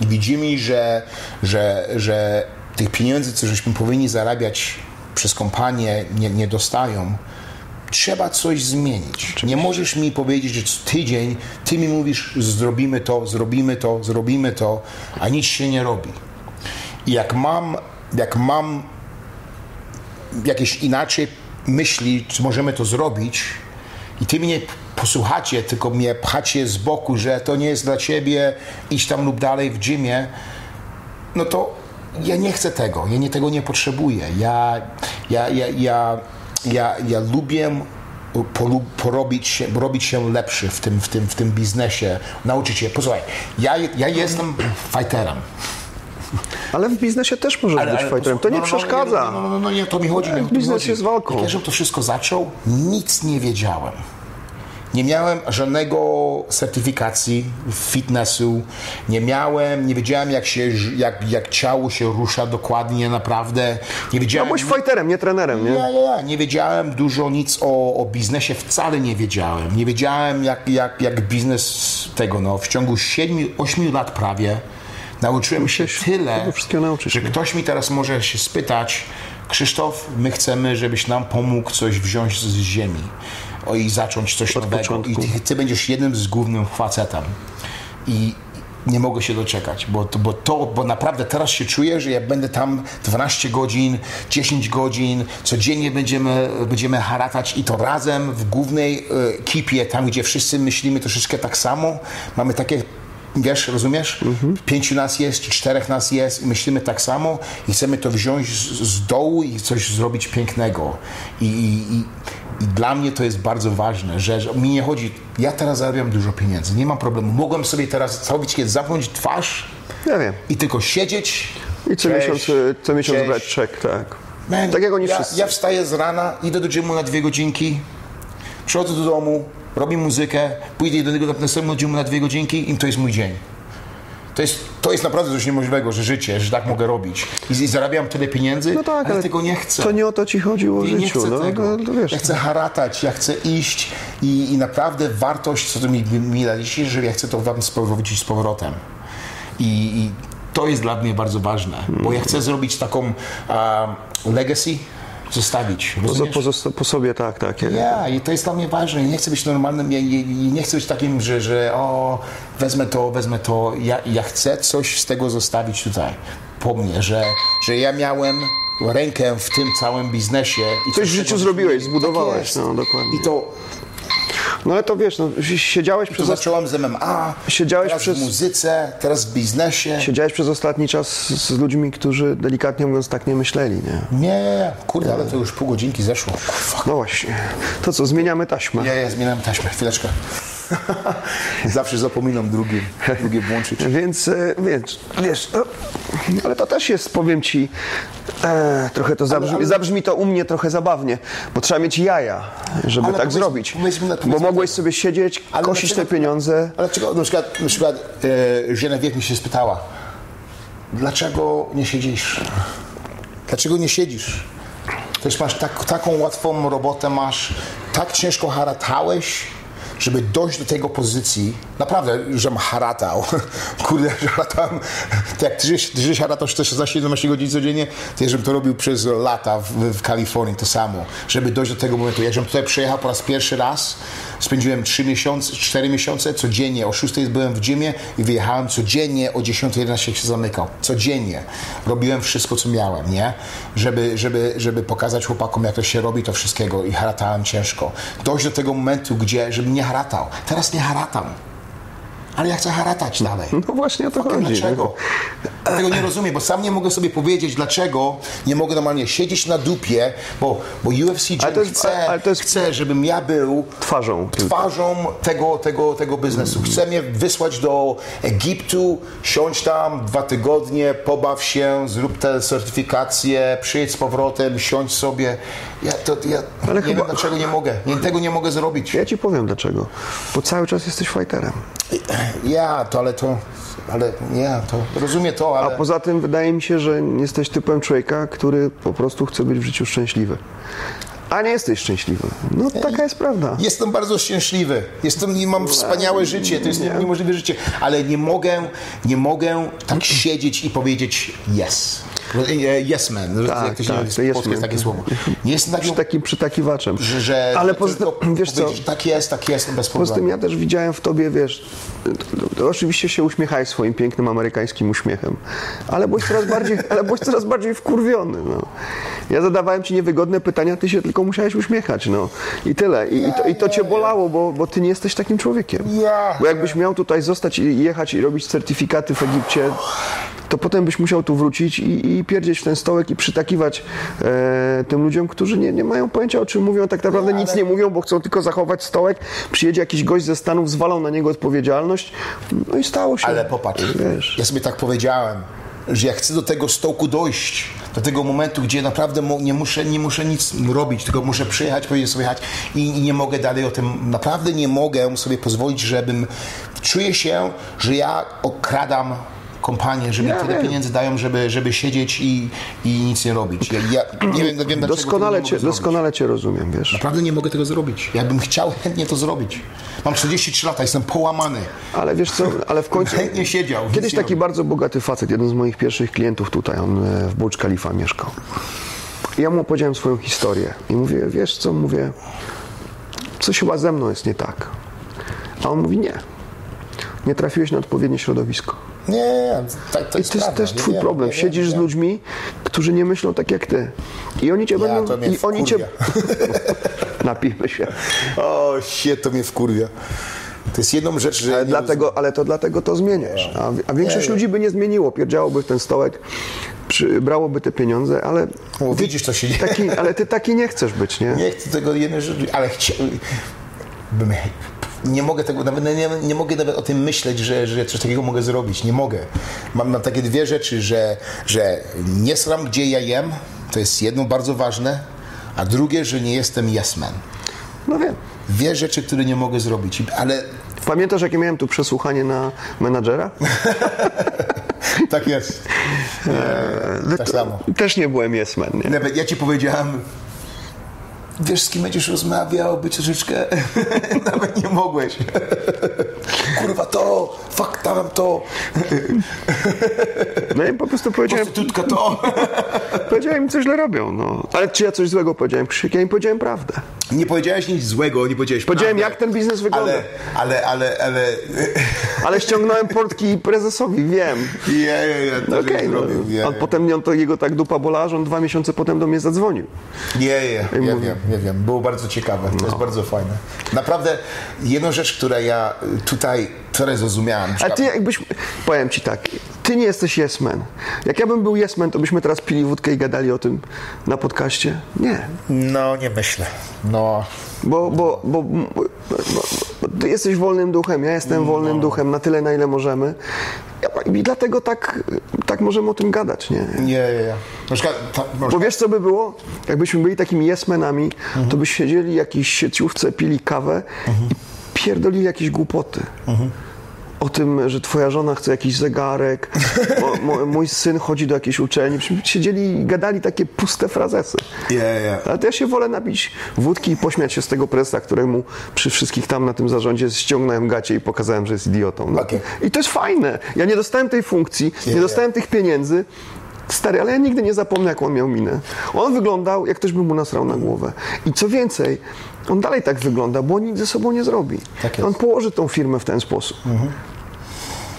i widzimy, że, że, że tych pieniędzy, co żeśmy powinni zarabiać przez kompanię, nie, nie dostają, trzeba coś zmienić. Nie możesz mi powiedzieć, że co tydzień ty mi mówisz, zrobimy to, zrobimy to, zrobimy to, a nic się nie robi. I jak mam, jak mam jakieś inaczej myśli, czy możemy to zrobić, i ty mnie posłuchacie, tylko mnie pchacie z boku, że to nie jest dla ciebie, iść tam lub dalej w gymie, no to ja nie chcę tego, ja nie, tego nie potrzebuję. Ja, ja, ja, ja, ja, ja lubię polu- porobić się, robić się lepszy w tym, w, tym, w tym biznesie, nauczyć się. Posłuchaj, ja, ja jestem fighterem. Ale w biznesie też możesz być fighterem. To nie no, no, przeszkadza. No, no, no, no, nie, to mi chodzi. nie, to mi Biznes chodzi. jest walką. Jak ja to wszystko zaczął, nic nie wiedziałem. Nie miałem żadnego certyfikacji fitnessu, nie miałem, nie wiedziałem jak, się, jak, jak ciało się rusza dokładnie, naprawdę. Nie No wiedziałem, byłeś fighterem, nie trenerem, nie? ja, ja. Nie wiedziałem dużo nic o, o biznesie, wcale nie wiedziałem. Nie wiedziałem, jak, jak, jak biznes tego, no, w ciągu 7-8 lat prawie nauczyłem się tyle, że nie? ktoś mi teraz może się spytać, Krzysztof, my chcemy, żebyś nam pomógł coś wziąć z ziemi o, i zacząć coś nowego. I początku. ty, ty będziesz jednym z głównym facetem. I nie mogę się doczekać, bo to, bo to, bo naprawdę teraz się czuję, że ja będę tam 12 godzin, 10 godzin, codziennie będziemy, będziemy haratać i to razem w głównej e, ekipie, tam gdzie wszyscy myślimy troszeczkę tak samo, mamy takie Wiesz, rozumiesz? Pięciu nas jest, czy czterech nas jest i myślimy tak samo i chcemy to wziąć z, z dołu i coś zrobić pięknego. I, i, i, I dla mnie to jest bardzo ważne, że, że mi nie chodzi, ja teraz zarabiam dużo pieniędzy, nie mam problemu. Mogłem sobie teraz całkowicie zamknąć twarz Ja wiem. i tylko siedzieć. I co Cześć, miesiąc, co miesiąc cześć. brać czek, tak. Man, tak jak oni ja, wszyscy. Ja wstaję z rana, idę do gymu na dwie godzinki, przychodzę do domu, robię muzykę, pójdę do tego następnego gymu na dwie godzinki i to jest mój dzień. To jest, to jest naprawdę coś niemożliwego, że życie, że tak mogę robić. I, i zarabiam tyle pieniędzy, No tak, ale, ale tego nie chcę. To nie o to ci chodziło w Ja nie życiu. chcę no, tego. no, to wiesz. ja chcę haratać, ja chcę iść i, i naprawdę wartość, co to mi, mi daliście, że ja chcę to wam spowrócić z powrotem. I, I to jest dla mnie bardzo ważne, bo ja chcę zrobić taką legacy, zostawić. Po, sobie, tak, tak. Ja, Ja, i to jest dla mnie ważne. Nie chcę być normalnym, ja, ja nie chcę być takim, że, że o, wezmę to, wezmę to. Ja, ja chcę coś z tego zostawić tutaj po mnie, że, że ja miałem rękę w tym całym biznesie. I Coś w życiu zrobiłeś, Tak zbudowałeś, jest. no, dokładnie. I to, No ale to wiesz, no, siedziałeś przez, zacząłem z MMA, Siedziałeś teraz przez- w muzyce, teraz w biznesie. siedziałeś przez ostatni czas z ludźmi, którzy delikatnie mówiąc tak nie myśleli, nie? Nie, kurde, ale to już pół godzinki zeszło. No właśnie. To co, zmieniamy taśmę. Ja, ja zmieniam taśmę, chwileczkę. Zawsze zapominam drugie, drugie włączyć. Więc, e, więc wiesz, no, ale to też jest, powiem ci, e, trochę to zabrzmi, ale- zabrzmi to u mnie trochę zabawnie, bo trzeba mieć jaja, żeby Ale tak zrobić. mi na- bo mogłeś sobie siedzieć, Ale kosić te pieniądze. Ale dlaczego, na przykład, na przykład e, Genevieve mi się spytała, dlaczego nie siedzisz? Dlaczego nie siedzisz? Też masz tak, taką łatwą robotę, masz tak ciężko haratałeś, żeby dojść do tego pozycji. Naprawdę, żem haratał. Kurde, że haratałem. Tak jak ty, ty żeś haratał 16-17 godzin codziennie, to ja żebym to robił przez lata w, w Kalifornii, to samo. Żeby dojść do tego momentu. Jak żem tutaj przyjechał po raz pierwszy raz, spędziłem 3 miesiące, 4 miesiące codziennie. O 6 byłem w gymie i wyjechałem codziennie, o 10-11 się zamykał. Codziennie. Robiłem wszystko, co miałem, nie? Żeby, żeby, żeby pokazać chłopakom, jak to się robi, to wszystkiego i haratałem ciężko. Dojść do tego momentu, gdzie, żebym nie haratał. Teraz nie haratam. Ale ja chcę haratać dalej. No właśnie o to chodzi. Dlaczego? Tego nie rozumiem, bo sam nie mogę sobie powiedzieć, dlaczego nie mogę normalnie siedzieć na dupie, bo, bo UFC Ale jest- chce, ale jest- chce, żebym ja był Twarzą. twarzą tego, tego, tego biznesu. Chce mnie wysłać do Egiptu, siądź tam dwa tygodnie, pobaw się, zrób te certyfikacje, przyjedź z powrotem, siądź sobie. Ja, to, ja Ale nie chyba- wiem, dlaczego nie mogę. Nie, tego nie mogę zrobić. Ja ci powiem dlaczego. Bo cały czas jesteś fighterem. Ja, to ale to, ale ja, to rozumiem to, A ale... poza tym wydaje mi się, że jesteś typem człowieka, który po prostu chce być w życiu szczęśliwy. A nie jesteś szczęśliwy. No taka jest prawda. Jestem bardzo szczęśliwy. Jestem, i mam wspaniałe życie. To jest Nie. niemożliwe życie. Ale nie mogę, nie mogę tak siedzieć i powiedzieć yes. E, Yes man. Tak, Jak to się tak, to yes polskie jest man. takie słowo. Nie jestem Przy takim, takim przytakiwaczem. że, że Ale poza tym, wiesz co, tak jest, tak jest, bez Poza tym problemu. ja też widziałem w tobie, wiesz, oczywiście się uśmiechałeś swoim pięknym amerykańskim uśmiechem, ale byłeś coraz bardziej, ale byłeś coraz bardziej wkurwiony, no. Ja zadawałem ci niewygodne pytania, ty się tylko musiałeś uśmiechać, no. I tyle. I, i, to, i to cię bolało, bo, bo ty nie jesteś takim człowiekiem. Bo jakbyś miał tutaj zostać i jechać i robić certyfikaty w Egipcie, to potem byś musiał tu wrócić i, i pierdzieć w ten stołek i przytakiwać e, tym ludziom, którzy nie, nie mają pojęcia o czym mówią, tak naprawdę nic nie mówią, bo chcą tylko zachować stołek. Przyjedzie jakiś gość ze Stanów, zwalą na niego odpowiedzialność. No i stało się. Ale popatrz, Wiesz. ja sobie tak powiedziałem, że ja chcę do tego stołku dojść, do tego momentu, gdzie naprawdę nie muszę, nie muszę nic robić, tylko muszę przyjechać, powiedzieć sobie jechać i, i nie mogę dalej o tym, naprawdę nie mogę sobie pozwolić, żebym, czuję się, że ja okradam kompanię, że mi Ja tyle wiem. pieniędzy dają, żeby, żeby siedzieć i, i nic nie robić. Ja, ja nie wiem, wiem Doskonale cię, doskonale cię rozumiem, wiesz. Naprawdę nie mogę tego zrobić. Ja bym chciał chętnie to zrobić. Mam 43 lata, jestem połamany. Ale wiesz co, ale w końcu... Chętnie siedział. Kiedyś taki robił. bardzo bogaty facet, jeden z moich pierwszych klientów tutaj, on e, w Burj Khalifa mieszkał. I ja mu opowiedziałem swoją historię i mówię, wiesz co, mówię, coś chyba ze mną jest nie tak. A on mówi, nie, nie trafiłeś na odpowiednie środowisko. Nie, tak, to I jest to jest też Nie twój wiem, problem. nie Siedzisz nie z ludźmi, którzy nie myślą tak jak ty. I oni cię Ja, będą... to I oni cię... Napijmy się. O, shit, to mnie wkurwia. To jest jedną rzecz, że... Ale, nie dlatego, ale to dlatego to zmieniasz. A, a większość Nie, nie. ludzi by nie zmieniło, pierdziałoby w ten stołek, przy, brałoby te pieniądze, ale, O, widzisz, co się dzieje. taki, ale ty taki nie chcesz być, nie? Nie chcę tego jednej rzeczy, ale chciałbym... Nie mogę tego, nawet nie, nie mogę nawet o tym myśleć, że, że coś takiego mogę zrobić. Nie mogę. Mam, mam takie dwie rzeczy, że, że nie sram, gdzie ja jem, to jest jedno bardzo ważne, a drugie, że nie jestem yes man. No wiem. Dwie rzeczy, które nie mogę zrobić, ale Pamiętasz, jakie miałem tu przesłuchanie na menadżera? tak jest. No tak samo. Też nie byłem yes man, nie? Nawet ja ci powiedziałem, wiesz z kim będziesz rozmawiał, być troszeczkę, nawet nie mogłeś. Kurwa to, fuck tam to, No i po prostu powiedziałem, prostytutka to. powiedziałem im, co źle robią, no. Ale czy ja coś złego powiedziałem? Krzysiek, ja im powiedziałem prawdę. Nie powiedziałeś nic złego, nie powiedziałeś Powiedziałem, prawdy, jak ten biznes wygląda. Ale, ale, ale, ale... Ale ściągnąłem portki prezesowi, wiem. Nie, nie, nie, No to okay, no. zrobił. Nie, On potem on to jego tak dupa bola, że on dwa miesiące potem do mnie zadzwonił. nie, nie, nie mówię. wiem, nie wiem. Było bardzo ciekawe, to No. jest bardzo fajne. Naprawdę, jedną rzecz, która ja tutaj teraz zrozumiałem. Ale ty jakbyś, powiem ci tak, ty nie jesteś yes man. Jak ja bym był yes man, to byśmy teraz pili wódkę i gadali o tym na podcaście? Nie. No, nie myślę. No, Bo, bo, bo, bo, bo, bo ty jesteś wolnym duchem, ja jestem wolnym duchem na tyle, na ile możemy. Ja- I dlatego tak, tak możemy o tym gadać, nie? nie, nie, nie. Na przykład, ta, na Bo wiesz, co by było? Jakbyśmy byli takimi yes-menami, to by siedzieli w jakiejś sieciówce, pili kawę i pierdolili jakieś głupoty. O tym, że twoja żona chce jakiś zegarek, mo, mój syn chodzi do jakiejś uczelni. Siedzieli i gadali takie puste frazesy. Nie, nie. Ale to ja się wolę napić wódki i pośmiać się z tego prezesa, któremu przy wszystkich tam na tym zarządzie ściągnąłem gacie i pokazałem, że jest idiotą. No. Okej. I to jest fajne. Ja nie dostałem tej funkcji, nie, nie. dostałem tych pieniędzy. Stary, ale ja nigdy nie zapomnę, jak on miał minę. On wyglądał, jak ktoś by mu nasrał na głowę. I co więcej, on dalej tak wygląda, bo on nic ze sobą nie zrobi. Tak on położy tą firmę w ten sposób.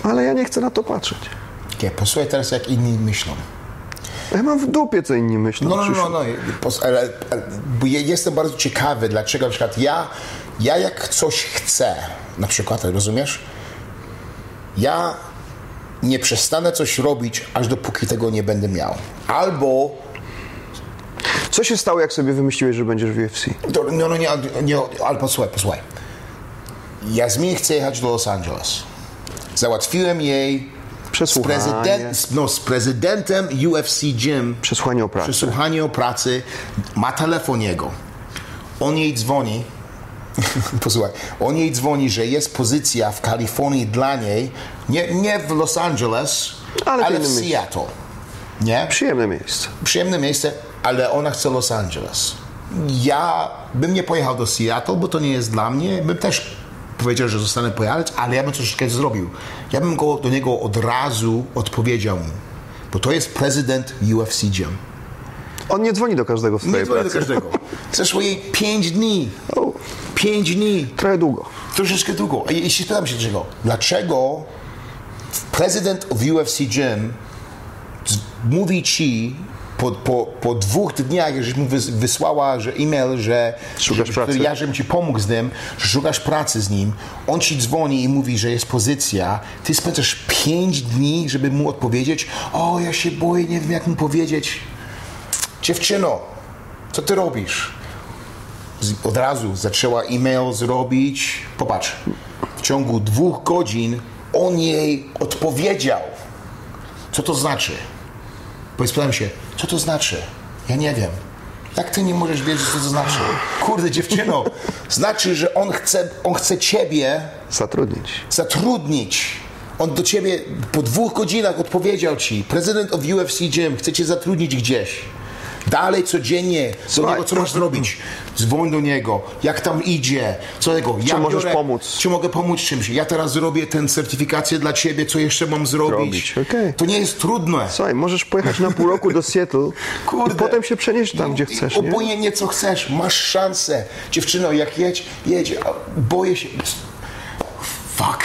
Ale ja nie chcę na to patrzeć. Okay, posłuchaj teraz, jak inni myślą. Ja mam w dupie, co inni myślą. No, no, no, no. Pos- Ale, ale, bo ja jestem bardzo ciekawy, dlaczego na przykład ja, ja jak coś chcę, na przykład, rozumiesz? Ja nie przestanę coś robić, aż dopóki tego nie będę miał. Albo Co się stało, jak sobie wymyśliłeś, że będziesz w UFC? No, no nie, nie, ale posłuchaj, posłuchaj. Jasmin chce jechać do Los Angeles. Załatwiłem jej z, Przesłuchanie. prezydent, no, z prezydentem UFC Gym Przesłanie o pracy. przesłuchanie o pracy. Ma telefon jego. On jej dzwoni Posłuchaj, on jej dzwoni, że jest pozycja w Kalifornii dla niej, nie, nie w Los Angeles, Ale ale, w. Seattle. Nie? Przyjemne miejsce. Przyjemne miejsce, ale ona chce Los Angeles. Ja bym nie pojechał do Seattle, bo to nie jest dla mnie. Bym też powiedział, że zostanę pojechać, ale ja bym troszeczkę zrobił. Ja bym go, do niego od razu odpowiedział mu, bo to jest prezydent UFC Gym. On nie dzwoni do każdego w Nie swojej dzwonię do pracy. każdego. Zeszło jej 5 dni. O, 5 dni. trochę długo. Troszeczkę długo. I jeśli pytam się dlaczego, dlaczego prezydent of UFC Gym mówi ci po, po, po dwóch dniach, żeś mu wys, wysłała że e-mail, że, Szukasz że, pracy. ja żebym ci pomógł z tym, że szukasz pracy z nim, on ci dzwoni i mówi, że jest pozycja, ty spędzasz 5 dni, żeby mu odpowiedzieć, o ja się boję, nie wiem jak mu powiedzieć. Dziewczyno, co ty robisz? od razu zaczęła e-mail zrobić. Popatrz, w ciągu dwóch godzin on jej odpowiedział. Co to znaczy? Powiedz, się, co to znaczy? Ja nie wiem. Jak ty nie możesz wiedzieć, co to znaczy? Kurde, dziewczyno, znaczy, że on chce, on chce ciebie Zatrudnić. zatrudnić. On do ciebie po dwóch godzinach odpowiedział ci, prezydent of UFC Gym chce cię zatrudnić gdzieś. Dalej codziennie do niego co masz zrobić? Dzwoń do niego, jak tam idzie, co tego, ja możesz pomóc? Czy mogę pomóc czymś? Ja teraz zrobię tę certyfikację dla ciebie, co jeszcze mam zrobić? Robić, okej. To nie jest trudne. Słuchaj, możesz pojechać na pół roku do Seattle Kurde. i potem się przenieść tam, gdzie chcesz, nie? Obojętnie co chcesz, masz szansę. Dziewczyno, jak jedź, jedź. Boję się. Fuck.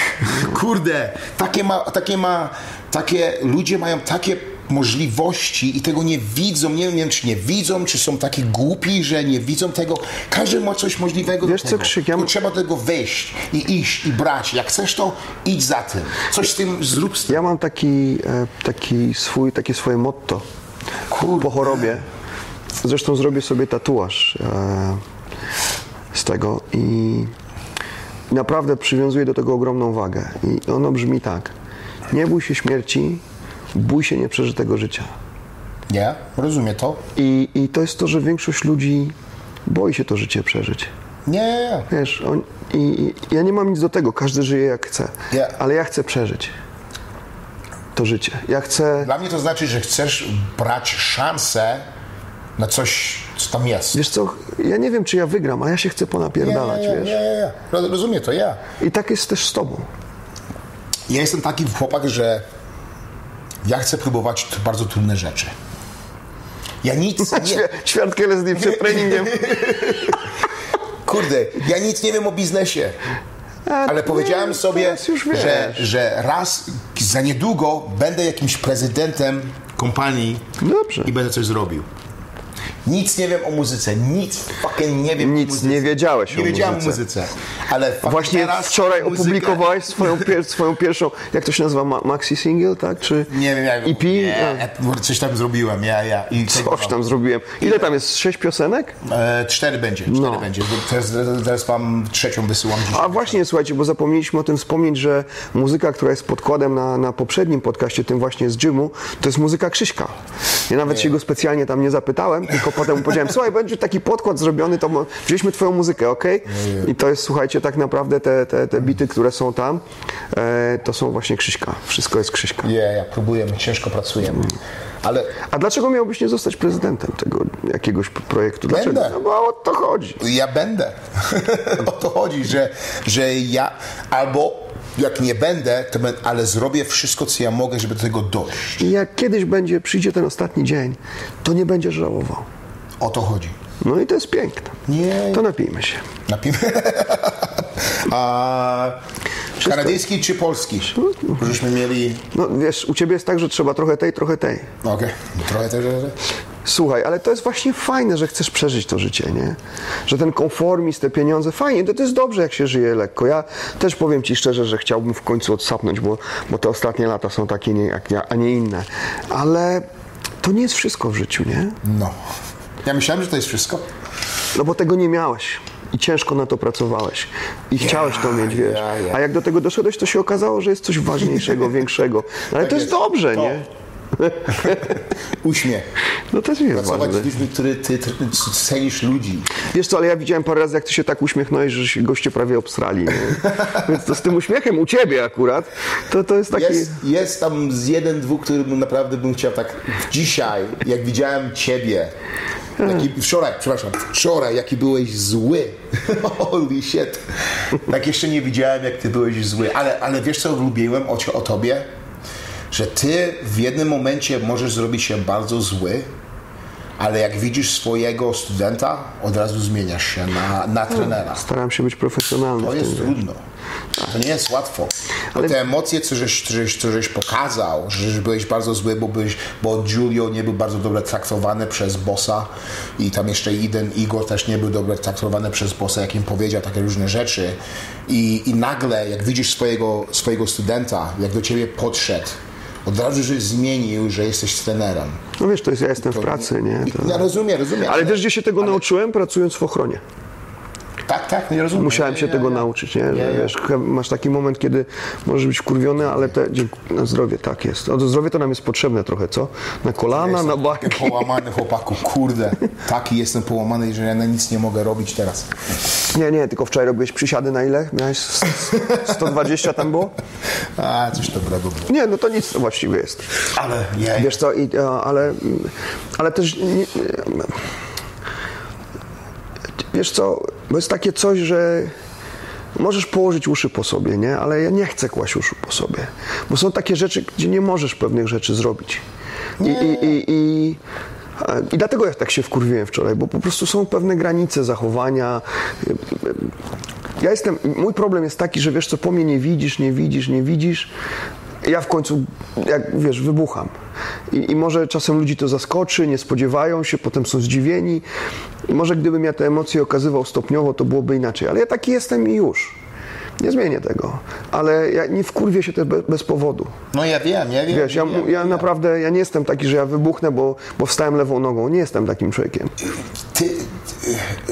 Kurde. Takie ma, takie ma, takie, ludzie mają takie możliwości i tego nie widzą. Nie wiem, czy nie widzą, czy są taki głupi, że nie widzą tego. Każdy ma coś możliwego Wiesz do co, tego. Krzyk, ja- Tylko trzeba do tego wejść i iść i brać. Jak chcesz to, idź za tym. Coś z tym zrób z tym. Ja mam taki, e, taki swój, takie swoje motto po chorobie. Zresztą zrobię sobie tatuaż e, z tego i naprawdę przywiązuję do tego ogromną wagę. I ono brzmi tak. Nie bój się śmierci, bój się nieprzeżytego życia. Nie? Rozumiem to? I, I to jest to, że większość ludzi boi się to życie przeżyć. Nie. Wiesz, on, i, i ja nie mam nic do tego, każdy żyje jak chce, Ja- ale ja chcę przeżyć to życie. Ja chcę, Dla mnie to znaczy, że chcesz brać szansę na coś, co tam jest. wiesz co, ja nie wiem, czy ja wygram, ale ja się chcę ponapierdalać, wiesz. ja, ja. Roz- Rozumiem to, ja. I tak jest też z tobą. Ja jestem taki chłopak, że ja chcę próbować bardzo trudne rzeczy. Ja nic nie... Świ- Świadkę LSD przed treningiem. Kurde, ja nic nie wiem o biznesie. Ale powiedziałem sobie, już wiesz. że, że raz za niedługo będę jakimś prezydentem kompanii Dobrze. i będę coś zrobił. Nic nie wiem o muzyce, nic fucking nie wiem o Nic nie wiedziałeś Nie o wiedziałem muzyce. o muzyce. Ale Właśnie wczoraj muzyka- opublikowałeś swoją, pier- swoją pierwszą, jak to się nazywa, ma- maxi single, tak? Czy Nie wiem, jak EP? Nie, coś tam zrobiłem, ja, ja. I tego- Coś tam zrobiłem. Ile tam jest? Sześć piosenek? E, cztery będzie, cztery No. będzie. Teraz, teraz wam trzecią wysyłam. A właśnie, słuchajcie, bo zapomnieliśmy o tym wspomnieć, że muzyka, która jest podkładem na, na poprzednim podcaście, tym właśnie z Gymu, to jest muzyka Krzyśka. Ja nawet się go specjalnie tam nie zapytałem, tylko potem mu powiedziałem, słuchaj, będzie taki podkład zrobiony, to wzięliśmy twoją muzykę, ok? I to jest, słuchajcie, tak naprawdę te, te, te bity, które są tam, e, to są właśnie Krzyśka. Wszystko jest Krzyśka. Nie, ja próbujemy, ciężko pracujemy. Ale A dlaczego miałbyś nie zostać prezydentem tego jakiegoś projektu? Dlaczego? Będę. No bo o to chodzi. ja będę. o to chodzi, że, że ja albo jak nie będę, to będę, ale zrobię wszystko, co ja mogę, żeby do tego dojść. I jak kiedyś będzie, przyjdzie ten ostatni dzień, to nie będziesz żałował. O to chodzi. No i to jest piękne. Nie. To napijmy się. Napijmy. A, kanadyjski czy polski? Żeśmy mieli... No wiesz, u ciebie jest tak, że trzeba trochę tej, trochę tej. Okej, trochę też... Słuchaj, ale to jest właśnie fajne, że chcesz przeżyć to życie, nie? Że ten konformizm, te pieniądze, fajnie, to, to jest dobrze, jak się żyje lekko. Ja też powiem ci szczerze, że chciałbym w końcu odsapnąć, bo, bo te ostatnie lata są takie, nie, a nie inne. Ale to nie jest wszystko w życiu, nie? No. Ja myślałem, że to jest wszystko. No bo tego nie miałeś. I ciężko na to pracowałeś. I chciałeś to mieć, wiesz. A jak do tego doszedłeś, to się okazało, że jest coś ważniejszego, większego. No ale Tak to jest jest. dobrze, To- nie? Uśmiech. No też jest Pracować ważne. z ludźmi, który ty, cenisz ludzi. Wiesz co, ale ja widziałem parę razy, jak ty się tak uśmiechnąłeś, że się goście prawie obstrali. Nie? Więc to z tym uśmiechem u ciebie akurat, to, to jest taki... Jest, jest tam z jeden, dwóch, który naprawdę bym chciał tak dzisiaj, jak widziałem ciebie, jaki, wczoraj, przepraszam, wczoraj, jaki byłeś zły. Holy shit. Tak jeszcze nie widziałem, jak ty byłeś zły. Ale, ale wiesz, co lubiłem o, o tobie? Że ty w jednym momencie możesz zrobić się bardzo zły, ale jak widzisz swojego studenta, od razu zmieniasz się na, na trenera. Staram się być profesjonalny To jest trudno. To nie jest łatwo. Bo te emocje, co żeś, co, żeś, co żeś pokazał, że byłeś bardzo zły, bo, byłeś, bo Giulio nie był bardzo dobrze traktowany przez bossa i tam jeszcze jeden Igor też nie był dobrze traktowany przez bossa, jak im powiedział takie różne rzeczy. I, i nagle, jak widzisz swojego, swojego studenta, jak do ciebie podszedł, od razu, że zmienił, że jesteś trenerem. No wiesz, to jest, ja jestem w pracy, nie? To... Ja rozumiem, rozumiem. Ale wiesz, gdzie się tego nauczyłem? Pracując w ochronie. Tak, tak, nie rozumiem. Musiałem się Ja, tego ja, nauczyć, nie? Że, Ja. Wiesz, masz taki moment, kiedy możesz być wkurwiony, ale te, na zdrowie, tak jest. To zdrowie to nam jest potrzebne trochę, co? Na kolana, na. Jestem połamany chłopaku, kurde. Taki jestem połamany, że ja na nic nie mogę robić teraz. Nie, nie, tylko wczoraj robiłeś przysiady na ile? Miałeś s- s- 120 tam było? A, coś dobrego było. Nie, no to nic właściwie jest. Ale jej. Wiesz co, i, ale, ale też nie, wiesz co, bo jest takie coś, że możesz położyć uszy po sobie, nie? Ale ja nie chcę kłaść uszu po sobie, bo są takie rzeczy, gdzie nie możesz pewnych rzeczy zrobić. I, i, i, i, I dlatego ja tak się wkurwiłem wczoraj, bo po prostu są pewne granice zachowania. Ja jestem, mój problem jest taki, że wiesz co, po mnie nie widzisz, nie widzisz, nie widzisz. Ja w końcu, jak wiesz, wybucham. I, I może czasem ludzi to zaskoczy, nie spodziewają się, potem są zdziwieni. I może gdybym ja te emocje okazywał stopniowo, to byłoby inaczej. Ale ja taki jestem i już. Nie zmienię tego. Ale ja nie wkurwię się też bez, bez powodu. No ja wiem, ja wiem. Wiesz, ja, mu- ja naprawdę, ja nie jestem taki, że ja wybuchnę, bo, bo wstałem lewą nogą. Nie jestem takim człowiekiem. Ty, y,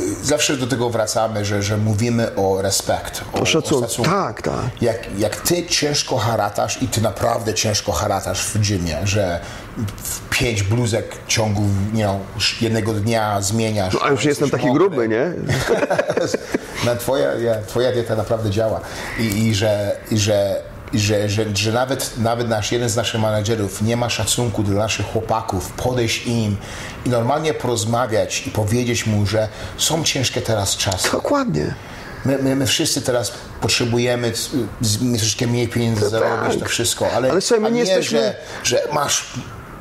y, zawsze do tego wracamy, że, że mówimy o respekt. O, szacunku. Tak, tak. Jak, jak ty ciężko haratasz i ty naprawdę ciężko haratasz w gymie, że pięć bluzek w ciągu nie, wiem, jednego dnia zmieniasz. No, a już jestem taki mokry. gruby, nie? No, twoja, ja, twoja dieta naprawdę działa. I, i że, i że, że, że, że nawet, nawet nasz, jeden z naszych menadżerów nie ma szacunku dla naszych chłopaków, podejść im i normalnie porozmawiać i powiedzieć mu, że są ciężkie teraz czasy. Dokładnie. My, my, my wszyscy teraz potrzebujemy troszeczkę mniej pieniędzy zarobić, to wszystko, ale, Ale słuchaj, my nie nie jesteśmy- że, że masz